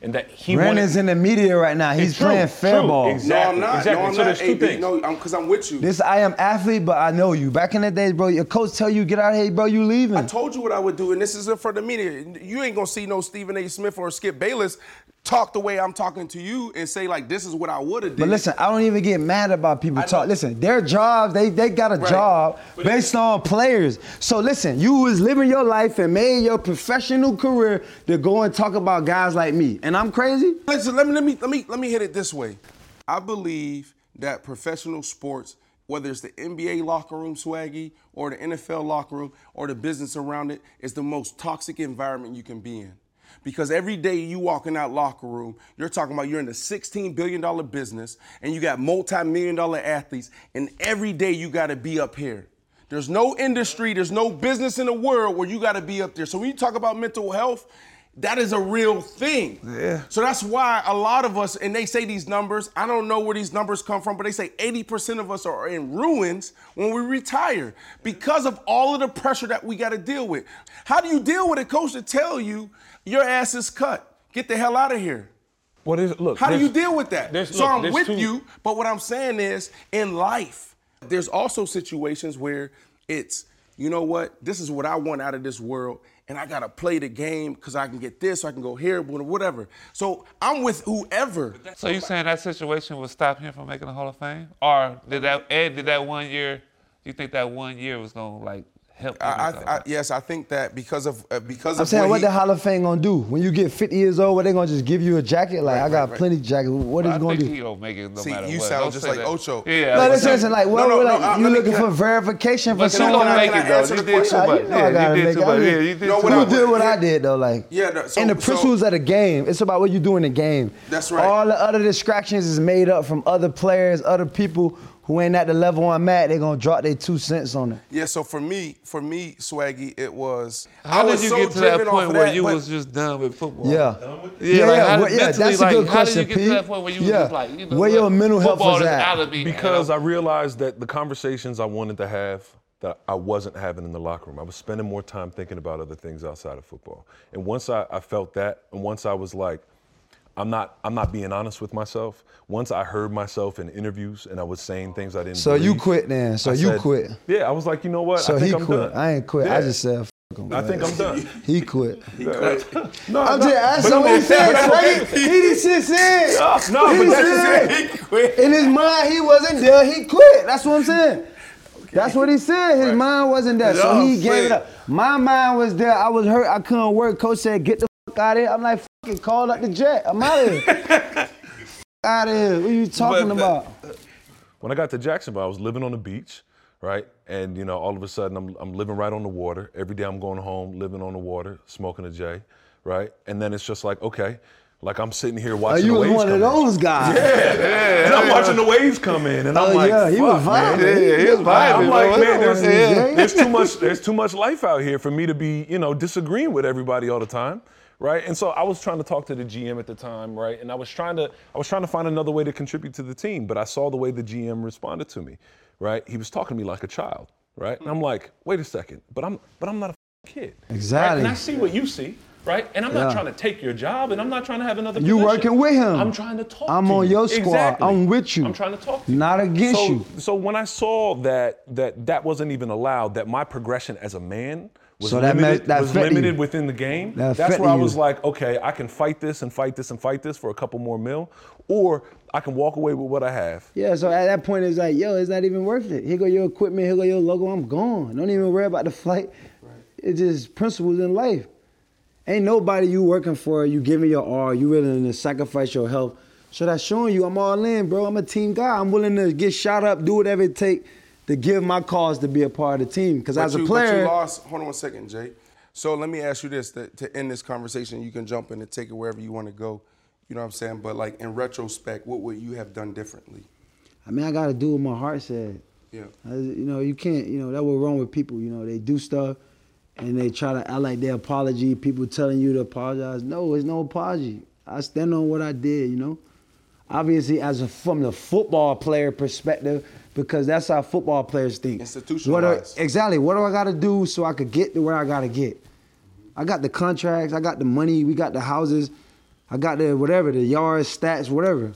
and that he Brandon's wanted. in the media right now. He's It's true, playing fair true, ball. exactly. No, I'm not. exactly. No, I'm So not. there's two AB. things. No, I'm because I'm with you. This I am athlete, but I know you. Back in the bro, your coach tell you get out of here, bro. You leaving? I told you what I would do, and this is for the media. You ain't gonna see no Stephen A. Smith or Skip Bayless talk the way I'm talking to you and say like this is what I would have did. But listen, I don't even get mad about people talk. Listen, their jobs, they they got a Right. job based on players. So listen, you was living your life and made your professional career to go and talk about guys like me. And I'm crazy? Listen, let me let me let me let me hit it this way. I believe that professional sports, whether it's the NBA locker room swaggy or the NFL locker room or the business around it, is the most toxic environment you can be in. Because every day you walk in that locker room, you're talking about you're in a $16 billion business and you got multi-million dollar athletes, and every day you gotta be up here. There's no industry, there's no business in the world where you gotta be up there. So when you talk about mental health, that is a real thing. Yeah. So that's why a lot of us, and they say these numbers, I don't know where these numbers come from, but they say 80% of us are in ruins when we retire because of all of the pressure that we got to deal with. How do you deal with a coach that tell you your ass is cut? Get the hell out of here. What is it? look? How do you deal with that? so look, I'm with two- you, but what I'm saying is, in life, there's also situations where it's, you know what, this is what I want out of this world, and I gotta play the game because I can get this, or I can go here, or whatever. So I'm with whoever. So you saying that situation would stop him from making the Hall of Fame, or did that Ed did that one year? You think that one year was gonna like help? I, I, I, yes, I think that because of uh, because I'm of saying, what what he- the Hall of Fame gonna do when you get 50 years old? What they gonna just give you a jacket? Like I got right. plenty of jackets. What is I it gonna think do? he gonna make it no See, matter you what. sound Don't just like that. Ocho. Yeah, no, but- listen, like, what, No, no, what, no, like, uh, you let looking for verification for But you someone? don't make Can I it though. answer You the did too question? much. You I Yeah, gotta you did make too it. much. Yeah, you did too what You I- much. did what I did though, like. Yeah, so- and the principles of the game. It's about what you do in the game. That's right. All the other distractions is made up from other players, other people who ain't at the level I'm at. They gonna drop their two cents on it. Yeah, so for me, for me, Swaggy, it was. How I did you so get to driven that point where that, you but- was just done with football? Yeah. Yeah, Yeah, like, yeah, how, well, yeah, mentally, that's a good how did you question, get to Pete. that point where you was Yeah. just like, you know, Where your mental health football was at? out of me. Because I realized that the conversations I wanted to have that I wasn't having in the locker room. I was spending more time thinking about other things outside of football. And once I, I felt that, and once I was like, I'm not I'm not being honest with myself. Once I heard myself in interviews and I was saying things I didn't. So you quit then. So I you said- quit. Yeah, I was like, you know what? So I think he I'm quit. done. I ain't quit. I just said. Him, I think. I'm done. (laughs) He quit. He quit. (laughs) No, I'm no, just asking but what he said. but Swaggy. that's- He just just said. No, He but that's said. just He quit. In his mind, he wasn't there. He quit. That's what I'm saying. That's what he said. His mind wasn't there, so he gave it up. My mind was there. I was hurt. I couldn't work. Coach said, "Get the fuck out of here." I'm like, "Fucking call up the jet. I'm out of here. (laughs) out of here. What are you talking But- uh, about?" When I got to Jacksonville, I was living on the beach, right? And you know, all of a sudden, I'm, I'm living right on the water. Every day, I'm going home, living on the water, smoking a J, right? And then it's just like, okay, like I'm sitting here watching. Oh, watching you the was waves one of come in. those guys. Yeah, and I'm watching the waves come in, and I'm Oh, like, yeah, he was fuck, man. vibing. Yeah, he was vibing, I'm like, bro. man, there's, there's too much, there's too much life out here for me to be, you know, disagreeing with everybody all the time, right? And so I was trying to talk to the GM at the time, right? And I was trying to, I was trying to find another way to contribute to the team, but I saw the way the GM responded to me, right? He was talking to me like a child, right? And I'm like, wait a second, but I'm, but I'm not a kid. Right? Exactly. And I see what you see. Right, and I'm not trying to take your job, and I'm not trying to have another. You working with him. I'm trying to talk. I'm to on you. your squad. Exactly. I'm with you. I'm trying to talk to you. Not against so, you. So when I saw that that that wasn't even allowed, that my progression as a man was So that that was limited within the game. That That's where I you. was like, okay, I can fight this and fight this and fight this for a couple more mil, or I can walk away with what I have. Yeah, so at that point it's like, yo, it's not even worth it. Here go your equipment, here go your logo, I'm gone. Don't even worry about the flight. It's just principles in life. Ain't nobody you working for, you giving your all, you willing to sacrifice your health. So that's showing you I'm all in, bro. I'm a team guy. I'm willing to get shot up, do whatever it take to give my cause to be a part of the team. Because as a but player, you lost. Hold on one second, Jay. So let me ask you this: to, to end this conversation, you can jump in and take it wherever you want to go. You know what I'm saying? But like in retrospect, what would you have done differently? I mean, I got to do what my heart said. Yeah. I- you know, you can't, you know, that was wrong with people. You know, they do stuff and they try to act like they apology. People telling you to apologize. No, it's no apology. I stand on what I did, you know. Obviously, as a, from the football player perspective, because that's how football players think. What are, Institutionalized. exactly. What do I got to do so I could get to where I got to get? I got the contracts. I got the money. We got the houses. I got the whatever, the yards, stats, whatever.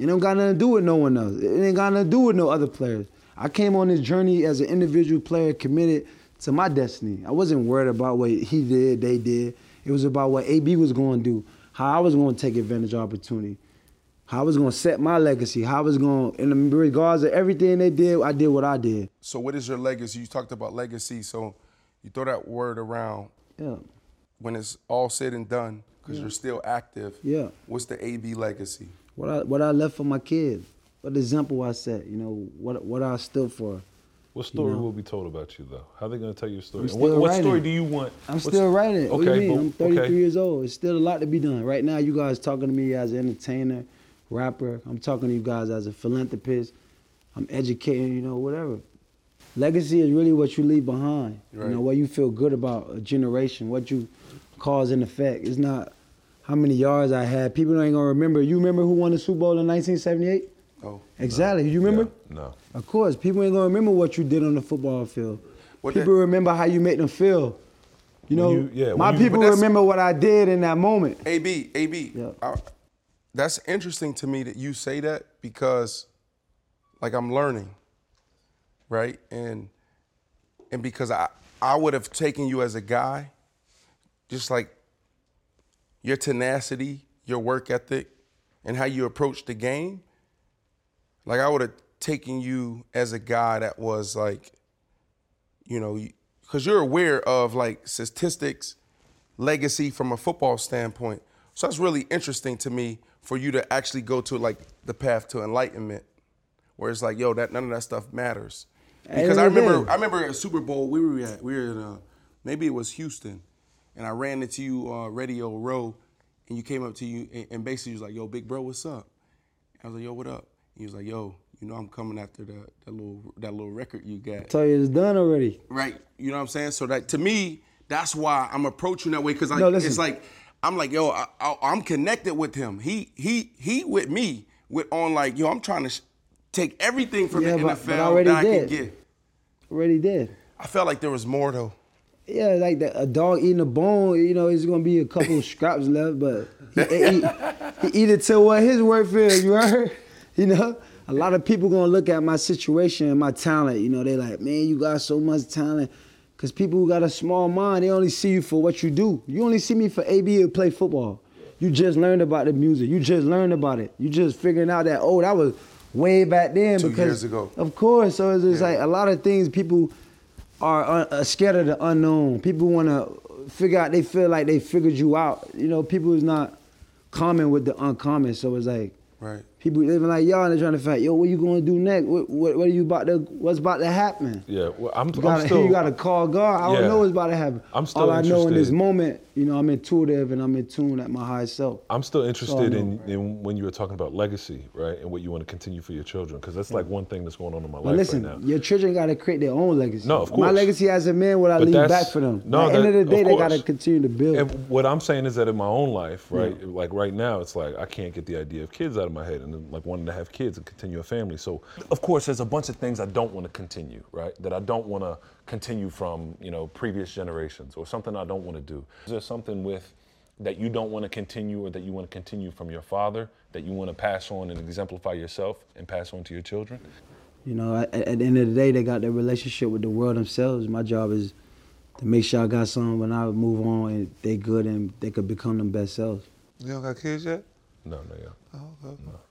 It don't got nothing to do with no one else. It ain't got nothing to do with no other players. I came on this journey as an individual player committed to my destiny. I wasn't worried about what he did, they did. It was about what AB was going to do, how I was going to take advantage of opportunity, how I was going to set my legacy, how I was going, in regards of everything they did, I did what I did. So what is your legacy? You talked about legacy, so you throw that word around. Yeah. When it's all said and done, because Yeah. you're still active. Yeah. What's the AB legacy? What I, what I left for my kids, what example I set, you know, what, what I stood for. What story You know? will be told about you though? How are they going to tell your story? What, what story do you want? I'm what's- still writing. What do Okay, you mean? but- I'm 33 okay. years old. It's still a lot to be done. Right now, you guys talking to me as an entertainer, rapper. I'm talking to you guys as a philanthropist. I'm educating, you know, whatever. Legacy is really what you leave behind. You know, what you feel good about a generation, what you cause and effect. It's not how many yards I had. People ain't gonna remember. You remember who won the Super Bowl in 1978? Oh. Exactly. You remember? No. Of course. People ain't gonna remember what you did on the football field. What people remember how you made them feel. You know, you- yeah, my you- people remember what I did in that moment. AB, AB. I, that's interesting to me that you say that because like I'm learning, right? And and because I I would have taken you as a guy, just like your tenacity, your work ethic, and how you approach the game. Like I would have taken you as a guy that was like, you know, because you're aware of like statistics, legacy from a football standpoint. So that's really interesting to me for you to actually go to like the path to enlightenment, where it's like, yo, that none of that stuff matters. Because I at remember. I remember a Super Bowl. We were at, we were in, uh, maybe it was Houston, and I ran into you uh, Radio Row, and you came up to you and, and basically was like, "Yo, big bro, what's up?" I was like, "Yo, what up?" He was like, "Yo, you know I'm coming after that that little that little record you got." tell you it's done already. Right. You know what I'm saying? So that to me, that's why I'm approaching that way because No, it's like I'm like, yo, I, I'm connected with him. He he he with me with on like, yo, I'm trying to sh- take everything from Yeah, the but- NFL but I already that I can get. Already did. I felt like there was more though. Yeah, like the, a dog eating a bone, you know, it's gonna be a couple of (laughs) scraps left, but he, he, he eat it till what his worth is, you heard? (laughs) You know? A lot of people gonna look at my situation and my talent, you know, they like, man, you got so much talent. Cause people who got a small mind, they only see you for what you do. You only see me for AB to play football. You just learned about the music. You just learned about it. You just figuring out that, oh, that was way back then. Two because, years ago. Of course. So it's just like a lot of things people are un- uh, scared of the unknown. People want to figure out. They feel like they figured you out. You know, people is not common with the uncommon. So it's like Right. People living like y'all and they're trying to fight. Yo, what you gonna do next? What, what, what are you about to? What's about to happen? Yeah, well, I'm, You I'm gotta, (laughs) still. you gotta call God. I don't Yeah. know what's about to happen. I'm still All I know in this moment, you know, I'm intuitive and I'm in tune at my high self. I'm still That's all I interested know. in, in when you were talking about legacy, right, and what you want to continue for your children, because that's like one thing that's going on in my But life listen, right now. your children got to create their own legacy. No, of course. My legacy as a man, what I But leave back for them. no, At the end of the day, of they got to continue to build. And what I'm saying is that in my own life, right, like right now, it's like I can't get the idea of kids out of my head, and then, like wanting to have kids and continue a family. So, of course, there's a bunch of things I don't want to continue, right? That I don't want to continue from, you know, previous generations, or something I don't want to do. Is there something with that you don't want to continue, or that you want to continue from your father, that you want to pass on and exemplify yourself and pass on to your children? You know, at, at the end of the day, they got their relationship with the world themselves. My job is to make sure I got something when I move on and they good and they could become them best selves. You don't got kids yet? No, no, yeah. Oh, okay. But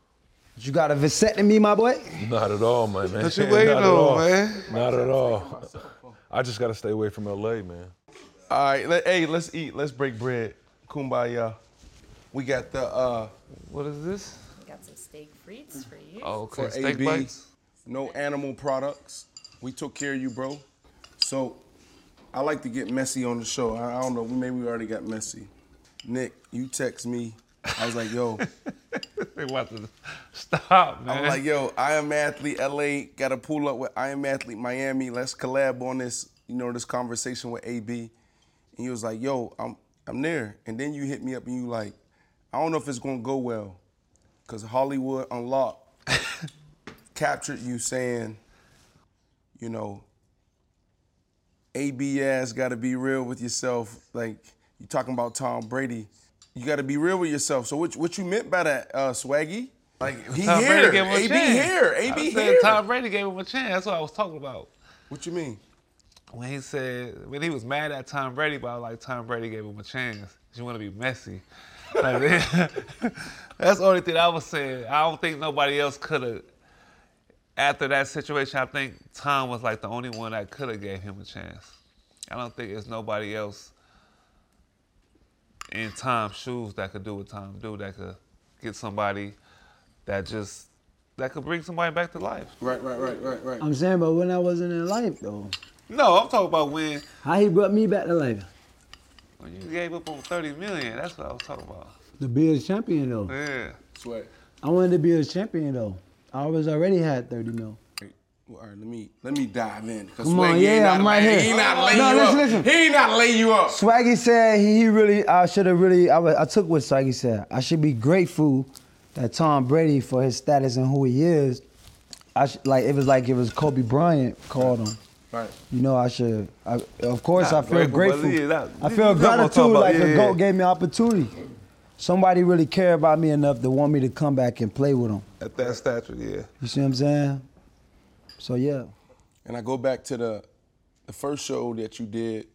you got a vasectomy, my boy? Not at all, my man. What you (laughs) waiting Not at on, all. man? Not at all. I just got to stay away from LA, man. All right, let, hey, let's eat. Let's break bread. Kumbaya. We got the uh What is this? We got some steak frites for you. Oh, okay. for Steak AB. bites. No animal products. We took care of you, bro. So I like to get messy on the show. I, I don't know. Maybe we already got messy. Nick, you text me. I was like, yo. (laughs) they about to stop, man. I'm like, yo, I am athlete LA. Got to pull up with I am athlete Miami. Let's collab on this. You know, this conversation with AB. And he was like, yo, I'm I'm there. And then you hit me up and you like, I don't know if it's gonna go well, cause Hollywood Unlocked (laughs) captured you saying, you know, AB ass got to be real with yourself. Like you talking about Tom Brady, you got to be real with yourself. So what what you meant by that, uh, Swaggy? Like he Tom here, Brady gave him a AB chance. here, AB here. Tom Brady gave him a chance. That's what I was talking about. What you mean? When he said when he was mad at Tom Brady, but I was like Tom Brady gave him a chance. You want to be messy. Like, (laughs) that's the only thing I was saying. I don't think nobody else could have. After that situation, I think Tom was like the only one that could have gave him a chance. I don't think there's nobody else in Tom's shoes that could do what Tom do. That could get somebody that just that could bring somebody back to life. Right, right, right, right, right. I'm saying, but when I wasn't in life, though, No, I'm talking about when how he brought me back to life? when you gave up on 30 million. That's what I was talking about. To be a champion, though. Yeah. Sweat. I wanted to be a champion, though. I was already had 30 mil. All right, let me let me dive in. Come on, Swaggy ain't yeah, not I'm right here. He not laying no, you listen, up. listen. He ain't not laying you up. Swaggy said he, he really, I should have really, I, I took what Swaggy said. I should be grateful that Tom Brady, for his status and who he is, I sh- like it was like it was Kobe Bryant called him. Right. You know, I should. I, of course, Not I feel grateful, grateful. yeah, that- I feel you know what I'm gratitude like the yeah, GOAT yeah. gave me opportunity. somebody really care about me enough to want me to come back and play with them. At that stature, yeah. You see what I'm saying? So yeah. And I go back to the the first show that you did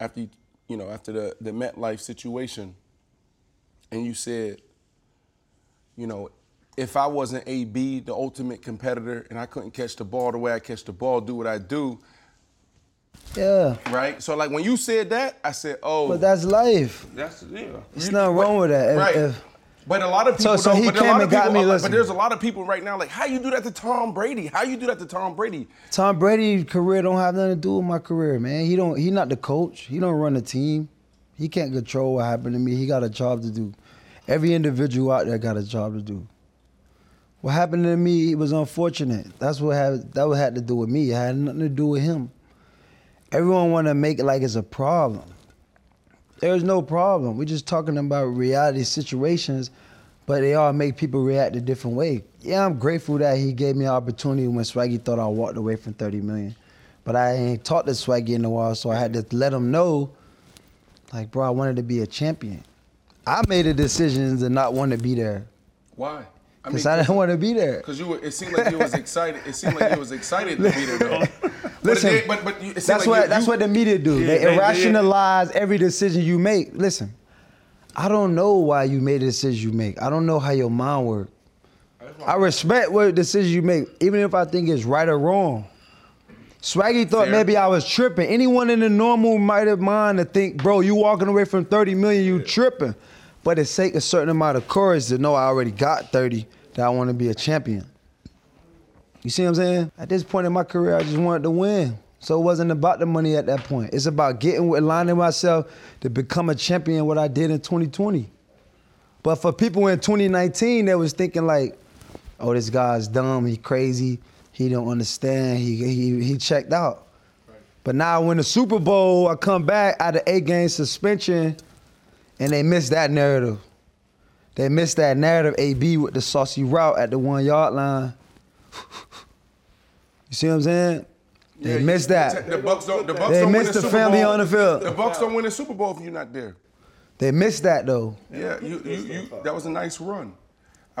after you, you know after the the MetLife situation, and you said, you know, if I wasn't AB, the ultimate competitor, and I couldn't catch the ball the way I catch the ball, do what I do, Yeah. right? So like when you said that, I said, oh, But that's life. That's yeah. It's nothing wrong with that. If- right. if- But a lot of people so don't. he but came and got people, me, uh, But there's a lot of people right now like, how you do that to Tom Brady? How you do that to Tom Brady? Tom Brady's career don't have nothing to do with my career, man. He don't. He not the coach. He don't run the team. He can't control what happened to me. He got a job to do. Every individual out there got a job to do. What happened to me was unfortunate. That's what had that what had to do with me. It had nothing to do with him. Everyone want to make it like it's a problem. There's no problem. We're just talking about reality situations, but they all make people react a different way. Yeah, I'm grateful that he gave me an opportunity when Swaggy thought I walked away from 30 million. But I ain't talked to Swaggy in a while, so I had to let him know, like, bro, I wanted to be a champion. I made a decision to not want to be there Why? because I, didn't want to be there. Because you, were, it seemed like you was (laughs) excited. It seemed like you was excited to be there. Though. (laughs) But Listen, but, but you, that's like what you, that's you- what the media do. Yeah, they, they- they- irrationalize every decision you make. Listen, I don't know why you made the decision you make. I don't know how your mind works. I respect what decision you make, even if I think it's right or wrong. Swaggy thought Fair. maybe I was tripping. Anyone in the normal might have mind to think, bro, you walking away from 30 million, you tripping. But it take a certain amount of courage to know I already got 30, that I want to be a champion. You see what I'm saying? At this point in my career, I just wanted to win. So it wasn't about the money at that point. It's about getting aligning myself to become a champion. What I did in 2020. But for people in 2019 that was thinking like, "Oh, this guy's dumb. He crazy. He don't understand. He he he checked out." But now when the Super Bowl, I come back out of eight game suspension, and they miss that narrative. They missed that narrative. AB with the saucy route at the one yard line. You see what I'm saying? They Yeah, missed that. The Bucks don't. The Bucks They don't win missed the the Super family Bowl. on the field. The Bucks don't win the Super Bowl if you're not there. They missed that though. Yeah, you, you, you that was a nice run.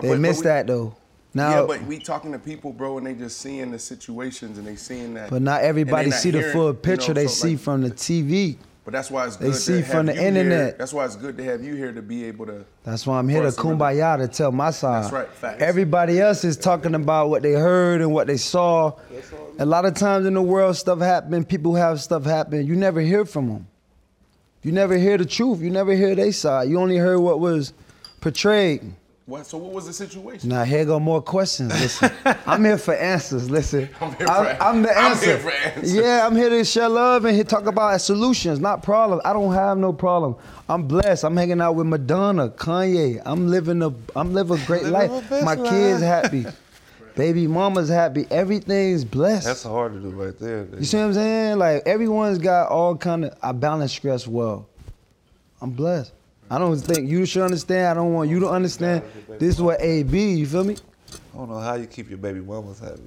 They but- but missed we- that though. Now, yeah, but we talking to people, bro, and they just seeing the situations and they seeing that. but not everybody see the hearing, full you know, picture. they so, see like- from the TV. But that's why it's They good. see to have from the you here. internet. That's why it's good to have you here to be able to. That's why I'm here to kumbaya to tell my side. That's right, facts. Everybody else is talking about what they heard and what they saw. A lot of times in the world, stuff happen. People have stuff happen. You never hear from them. You never hear the truth. You never hear their side. You only heard what was portrayed. What? So what was the situation? Now here go more questions. Listen, (laughs) I'm here for answers. Listen, I'm here I'm, for- I'm the I'm answer. here for answers. Yeah, I'm here to share love and here talk about solutions, not problems. I don't have no problem. I'm blessed. I'm hanging out with Madonna, Kanye. I'm living a I'm living a (laughs) great Living life. the My life. kids happy. (laughs) Baby mama's happy. Everything's blessed. That's hard to do right there. You see what I'm saying? Like everyone's got all kind of. I balance stress well. I'm blessed. I don't think you should understand. I don't want you to understand. This is what AB. You feel me? I don't know how you keep your baby mamas happy.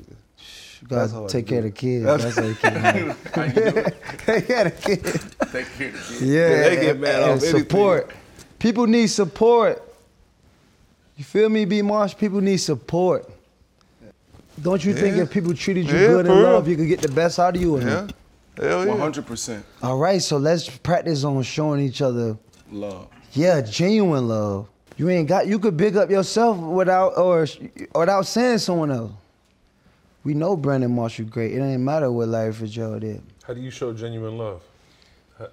You gotta hard take care of the kids. That's (laughs) how you keep them happy. Take care of the kids. Take care of the kids. Yeah, they get and- mad and off anything. support. People need support. You feel me, B Marsh? People need support. Don't you think if people treated you Yeah, good for and love, you could get the best out of you? Or Yeah. not? Hell yeah. One hundred percent All right, so let's practice on showing each other, love. Yeah, genuine love. You ain't got. You could big up yourself without or without saying someone else. We know Brandon Marshall great. It ain't matter what Larry Fitzgerald did. How do you show genuine love?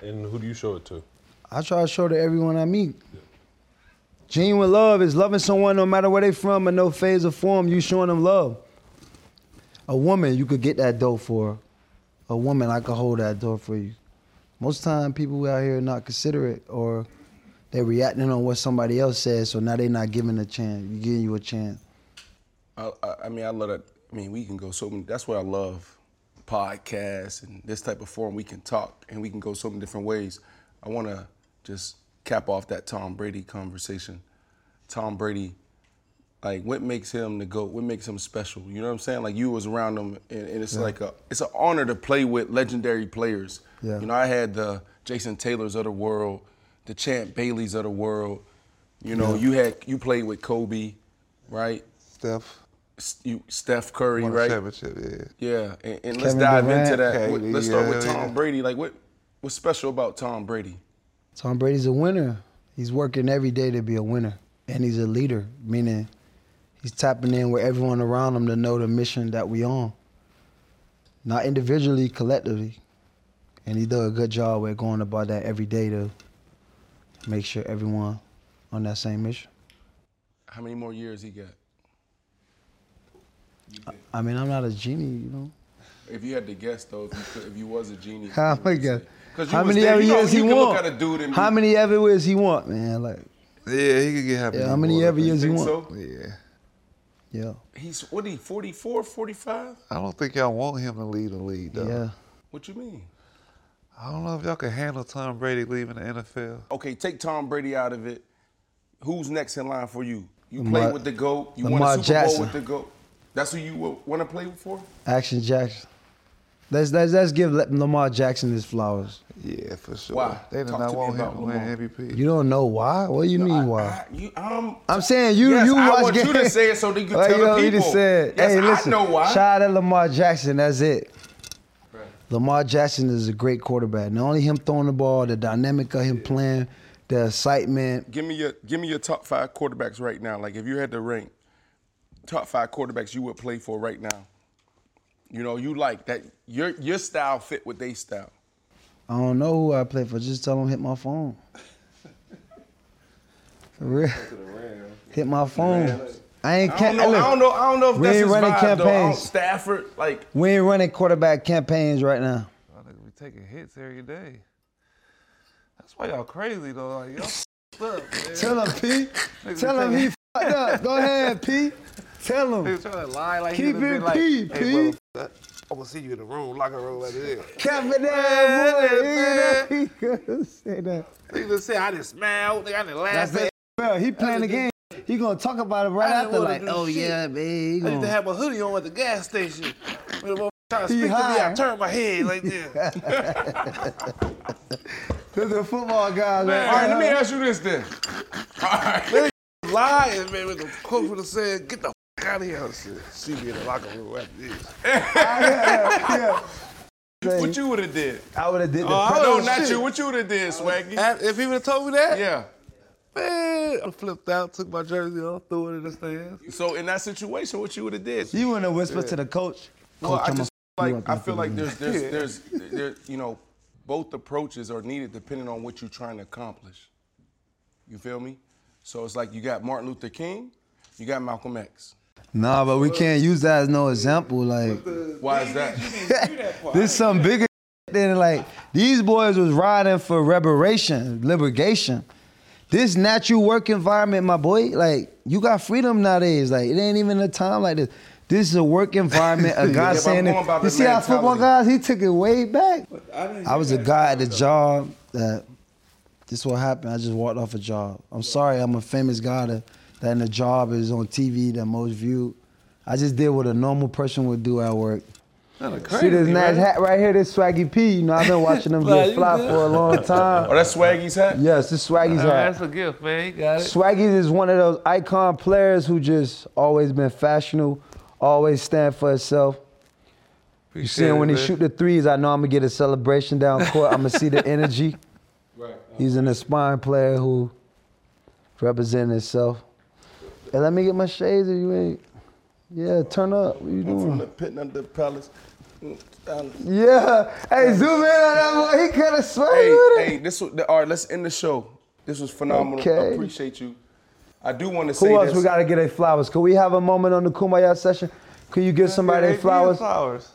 And who do you show it to? I try to show it to everyone I meet. Genuine love is loving someone no matter where they from and no phase or form, you showing them love. A woman, you could get that door for. A woman, I could hold that door for you. Most time people out here are not considerate or they reacting on what somebody else says, so now they're not giving a chance. You giving you a chance. I, I, I mean, I love that. I mean, we can go so many. That's what I love podcasts and this type of forum. We can talk and we can go so many different ways. I want to just cap off that Tom Brady conversation. Tom Brady, like, what makes him the goat? What makes him special? You know what I'm saying? Like, you was around him, and, and it's Yeah. like a, it's an honor to play with legendary players. Yeah. You know, I had the Jason Taylors of the world, the Champ Baileys of the world, You know, Yeah. you had you played with Kobe, right? Steph. You Steph Curry, Won a right? championship, yeah. Yeah, and, and let's Kevin dive into that. KD, let's start with Tom yeah. Brady. Like, what what's special about Tom Brady? Tom Brady's a winner. He's working every day to be a winner, and he's a leader, meaning he's tapping in with everyone around him to know the mission that we on. Not individually, collectively, and he does a good job with going about that every day to make sure everyone on that same mission. How many more years he got? I mean, I'm not a genie, you know. If you had to guess though, if you could, if you was a genie, How many, guys- 'Cause you how many there, ever you know, years he can look want? at a dude and how many ever years he want, man? Like, Yeah, he could get happy. yeah, how many ever years he want? so? Yeah. Yeah. He's what? He 44, 45? I don't think y'all want him to lead the league, though. Yeah. What you mean? I don't know if y'all can handle Tom Brady leaving the NFL. Okay, take Tom Brady out of it. Who's next in line for you? You Lamar- played with the GOAT. You won Lamar a Super Jackson. Bowl with the GOAT. That's who you want to play for? Action Jackson. Let's, let's, let's give Lamar Jackson his flowers. Yeah, for sure. Why? They did Talk not to me want him about to win MVP. You don't know why? What do you mean why? You, um, I'm saying you Yes, you I watch want you to say it so that you can Oh, tell the know, he just people. said, Yes, hey, I listen, know why. shout out to Lamar Jackson. That's it. Lamar Jackson is a great quarterback. Not only him throwing the ball, the dynamic of him playing, the excitement. Give me your give me your top five quarterbacks right now. Like if you had to rank top five quarterbacks you would play for right now. You know, you like that your your style fit with their style. I don't know who I play for. Just tell them hit my phone. (laughs) For real. Hit my phone. I ain't I don't know. I don't know. I don't know if we that's ain't running vibe, though. Campaigns. Stafford, like We ain't running quarterback campaigns right now. Y'all niggas be taking hits every day. That's why y'all crazy though. Like y'all f***ed up, man. Tell him, P. Niggas Tell him he fucked up. Go (laughs) ahead, P. Tell him. Niggas trying to lie like Keep he been it like, P, hey, P. brother, I'm gonna see you in the room, locker room like this. Captain Man, boy. He gonna (laughs) say that. Niggas say I just smiled, nigga, I didn't laugh. That's it. Bro, he playing the game. He gonna talk about it right I after, like, oh shit. yeah, babe. He I used gonna- to have my hoodie on at the gas station. When the motherfucker trying to He speak to me. I turned my head like this. (laughs) There's a football guy, man. All right, let me ask you this then. All right. Niggas lying, man. With the coach would have said, "Get the f- out of here." I said, "See me in the locker room after this." Yeah. (laughs) What you would have did? I would have did the. Oh, no, not shit. you. What you would have did, Swaggy? If he would have told me that, Yeah. Man, I flipped out, took my jersey off, threw it in the stands. So in that situation, what you would have did? You wouldn't have whispered to the coach. Well, Coach, I I'ma just like I feel like room. there's there's there's there you know both approaches are needed depending on what you're trying to accomplish. You feel me? So it's like you got Martin Luther King, you got Malcolm X. Nah, but we can't use that as no example. Like, Why is that? this some bigger than like these boys was riding for liberation, liberation. This natural work environment, my boy, like you got freedom nowadays. Like it ain't even a time like this. This is a work environment. A (laughs) guy I'm saying it. You see how football guys, he took it way back. I was a guy at the job that this what happened. I just walked off a job. I'm sorry, I'm a famous guy that, that in the job is on TV, that most viewed. I just did what a normal person would do at work. See this nice hat right here, this Swaggy P. You know, I've been watching them (laughs) Nah, get fly good. for a long time. Oh, that's Swaggy's hat? Yes, this Swaggy's Uh, hat. that's a gift, man. He got it. Swaggy is one of those icon players who just always been fashionable, always stand for himself. You see it, when he man. shoot the threes, I know I'm gonna get a celebration down court. I'm gonna see the (laughs) energy. Right. He's an aspiring player who representing himself. Hey, let me get my shades if you ain't. Yeah, turn up. What you doing? I'm from the pit under the palace. Um, Yeah. Hey, zoom in on that boy. He kind of swayed Hey, with it. hey, this was all right. Let's end the show. This was phenomenal. I Okay. appreciate you. I do want to say Who else this. we gotta get a flowers? Could we have a moment on the Kumbaya session? Could you give somebody Hey, their flowers? flowers.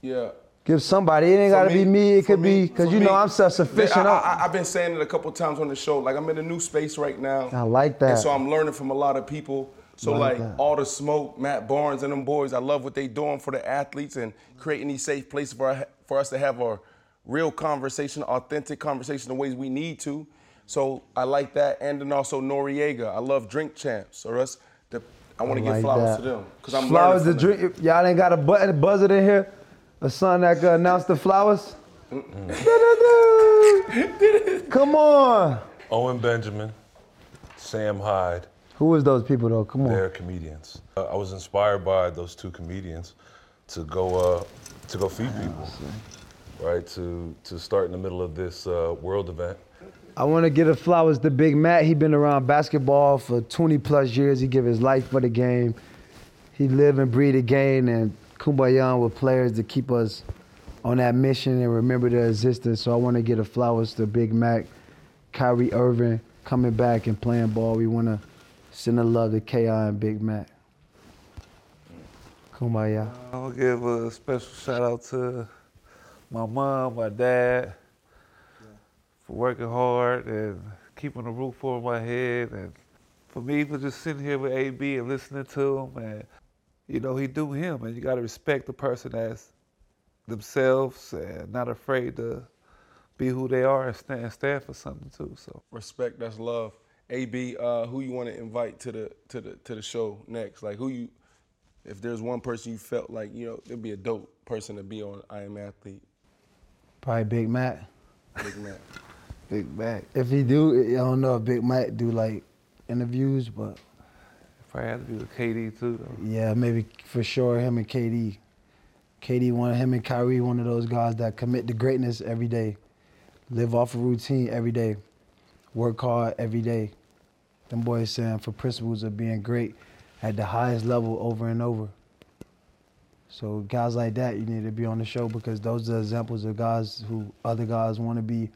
Yeah. Give somebody. It ain't For gotta be me. It for could be because you me, know I'm self-sufficient. I, I, I, have been saying it a couple times on the show. Like I'm in a new space right now. I like that. And so I'm learning from a lot of people. So Like like, all the smoke, Matt Barnes and them boys, I love what they doing for the athletes and creating these safe places for our, for us to have a real conversation, authentic conversation, the ways we need to. So I like that, and then also Noreaga. I love Drink Champs. or us. the I want to give flowers that. to them because I'm flowers to learning from them. drink. Y'all ain't got a button buzzer in here. A son that can announce the flowers. (laughs) Come on. Owen Benjamin, Sam Hyde. Who was those people though? Come on. They're comedians. Uh, I was inspired by those two comedians to go uh, to go feed people, right? To to start in the middle of this uh, world event. I want to give the flowers to Big Mac. He been around basketball for 20 plus years. He give his life for the game. He live and breathe the game and kumbaya with players to keep us on that mission and remember their existence. So I want to give the flowers to Big Mac, Kyrie Irving coming back and playing ball. We want to send a love to Ki and Big Mac. Kumbaya. I'm gonna give a special shout out to my mom, my dad, for working hard and keeping the roof over my head, and for me for just sitting here with AB and listening to him, and you know he do him, and you gotta respect the person as themselves and not afraid to be who they are and stand, and stand for something too. So Respect, that's love. AB, uh, who you want to invite to the to the to the show next? Like who you, if there's one person you felt like you know it'd be a dope person to be on I Am Athlete. Probably Big Mac. Big Mac. (laughs) Big Mac. If he do, I don't know if Big Mac do like interviews, but probably have to be with KD too. Though. yeah, maybe for sure him and KD. KD one him and Kyrie one of those guys that commit to greatness every day, live off a routine every day, work hard every day. Them boys saying for principles of being great at the highest level over and over. So guys like that, you need to be on the show because those are examples of guys who other guys want to be,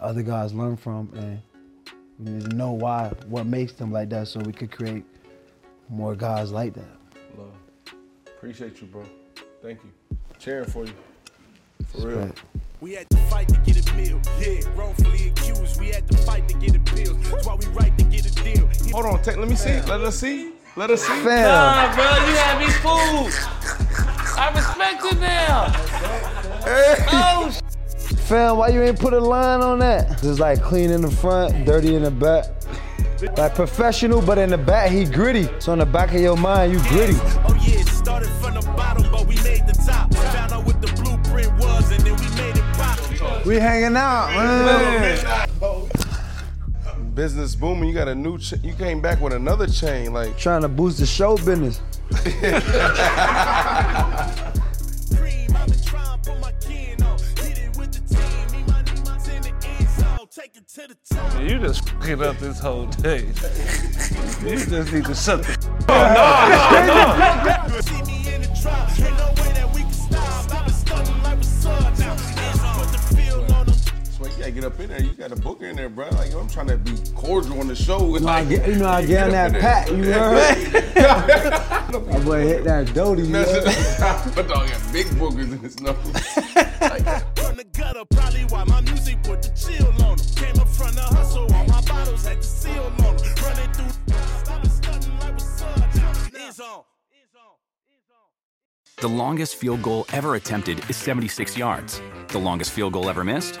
other guys learn from, and we need to know why, what makes them like that, so we could create more guys like that. Love. Appreciate you, bro. Thank you. Cheering for you. For real. We had to fight to get a meal. Yeah, wrongfully accused. We had to fight to get a bill. That's why we right Hold on, take, let me see. Let us see. Let us see. Nah, bro, you had me fooled. I respect it now. Oh, sh- Fam, why you ain't put a line on that? It's like clean in the front, dirty in the back. Like professional, but in the back he gritty. So in the back of your mind, you gritty. Oh yeah, it started from the bottom, but we made the top. Found out what the blueprint was, and then we made it pop. We hanging out, man. Business booming. You got a new. Ch- you came back with another chain. Like (laughs) Trying to boost the show business. You just fucking up this whole day. You just need to shut the. (laughs) See me in the trap, no gotta get up in there. You got a booker in there, bro. Like I'm trying to be cordial on the show. You know, I Like, get, you know, I get on up in that there. pat, you heard? (laughs) That boy hit that doty, you That's heard? But (laughs) dog got big boogers in his nose. (laughs) From the gutter, probably why my music put the chill on them. Came up from the hustle, all my bottles had the seal on them. Running through, I've stunning like what's up now. On. The longest field goal ever attempted is 76 yards. The longest field goal ever missed?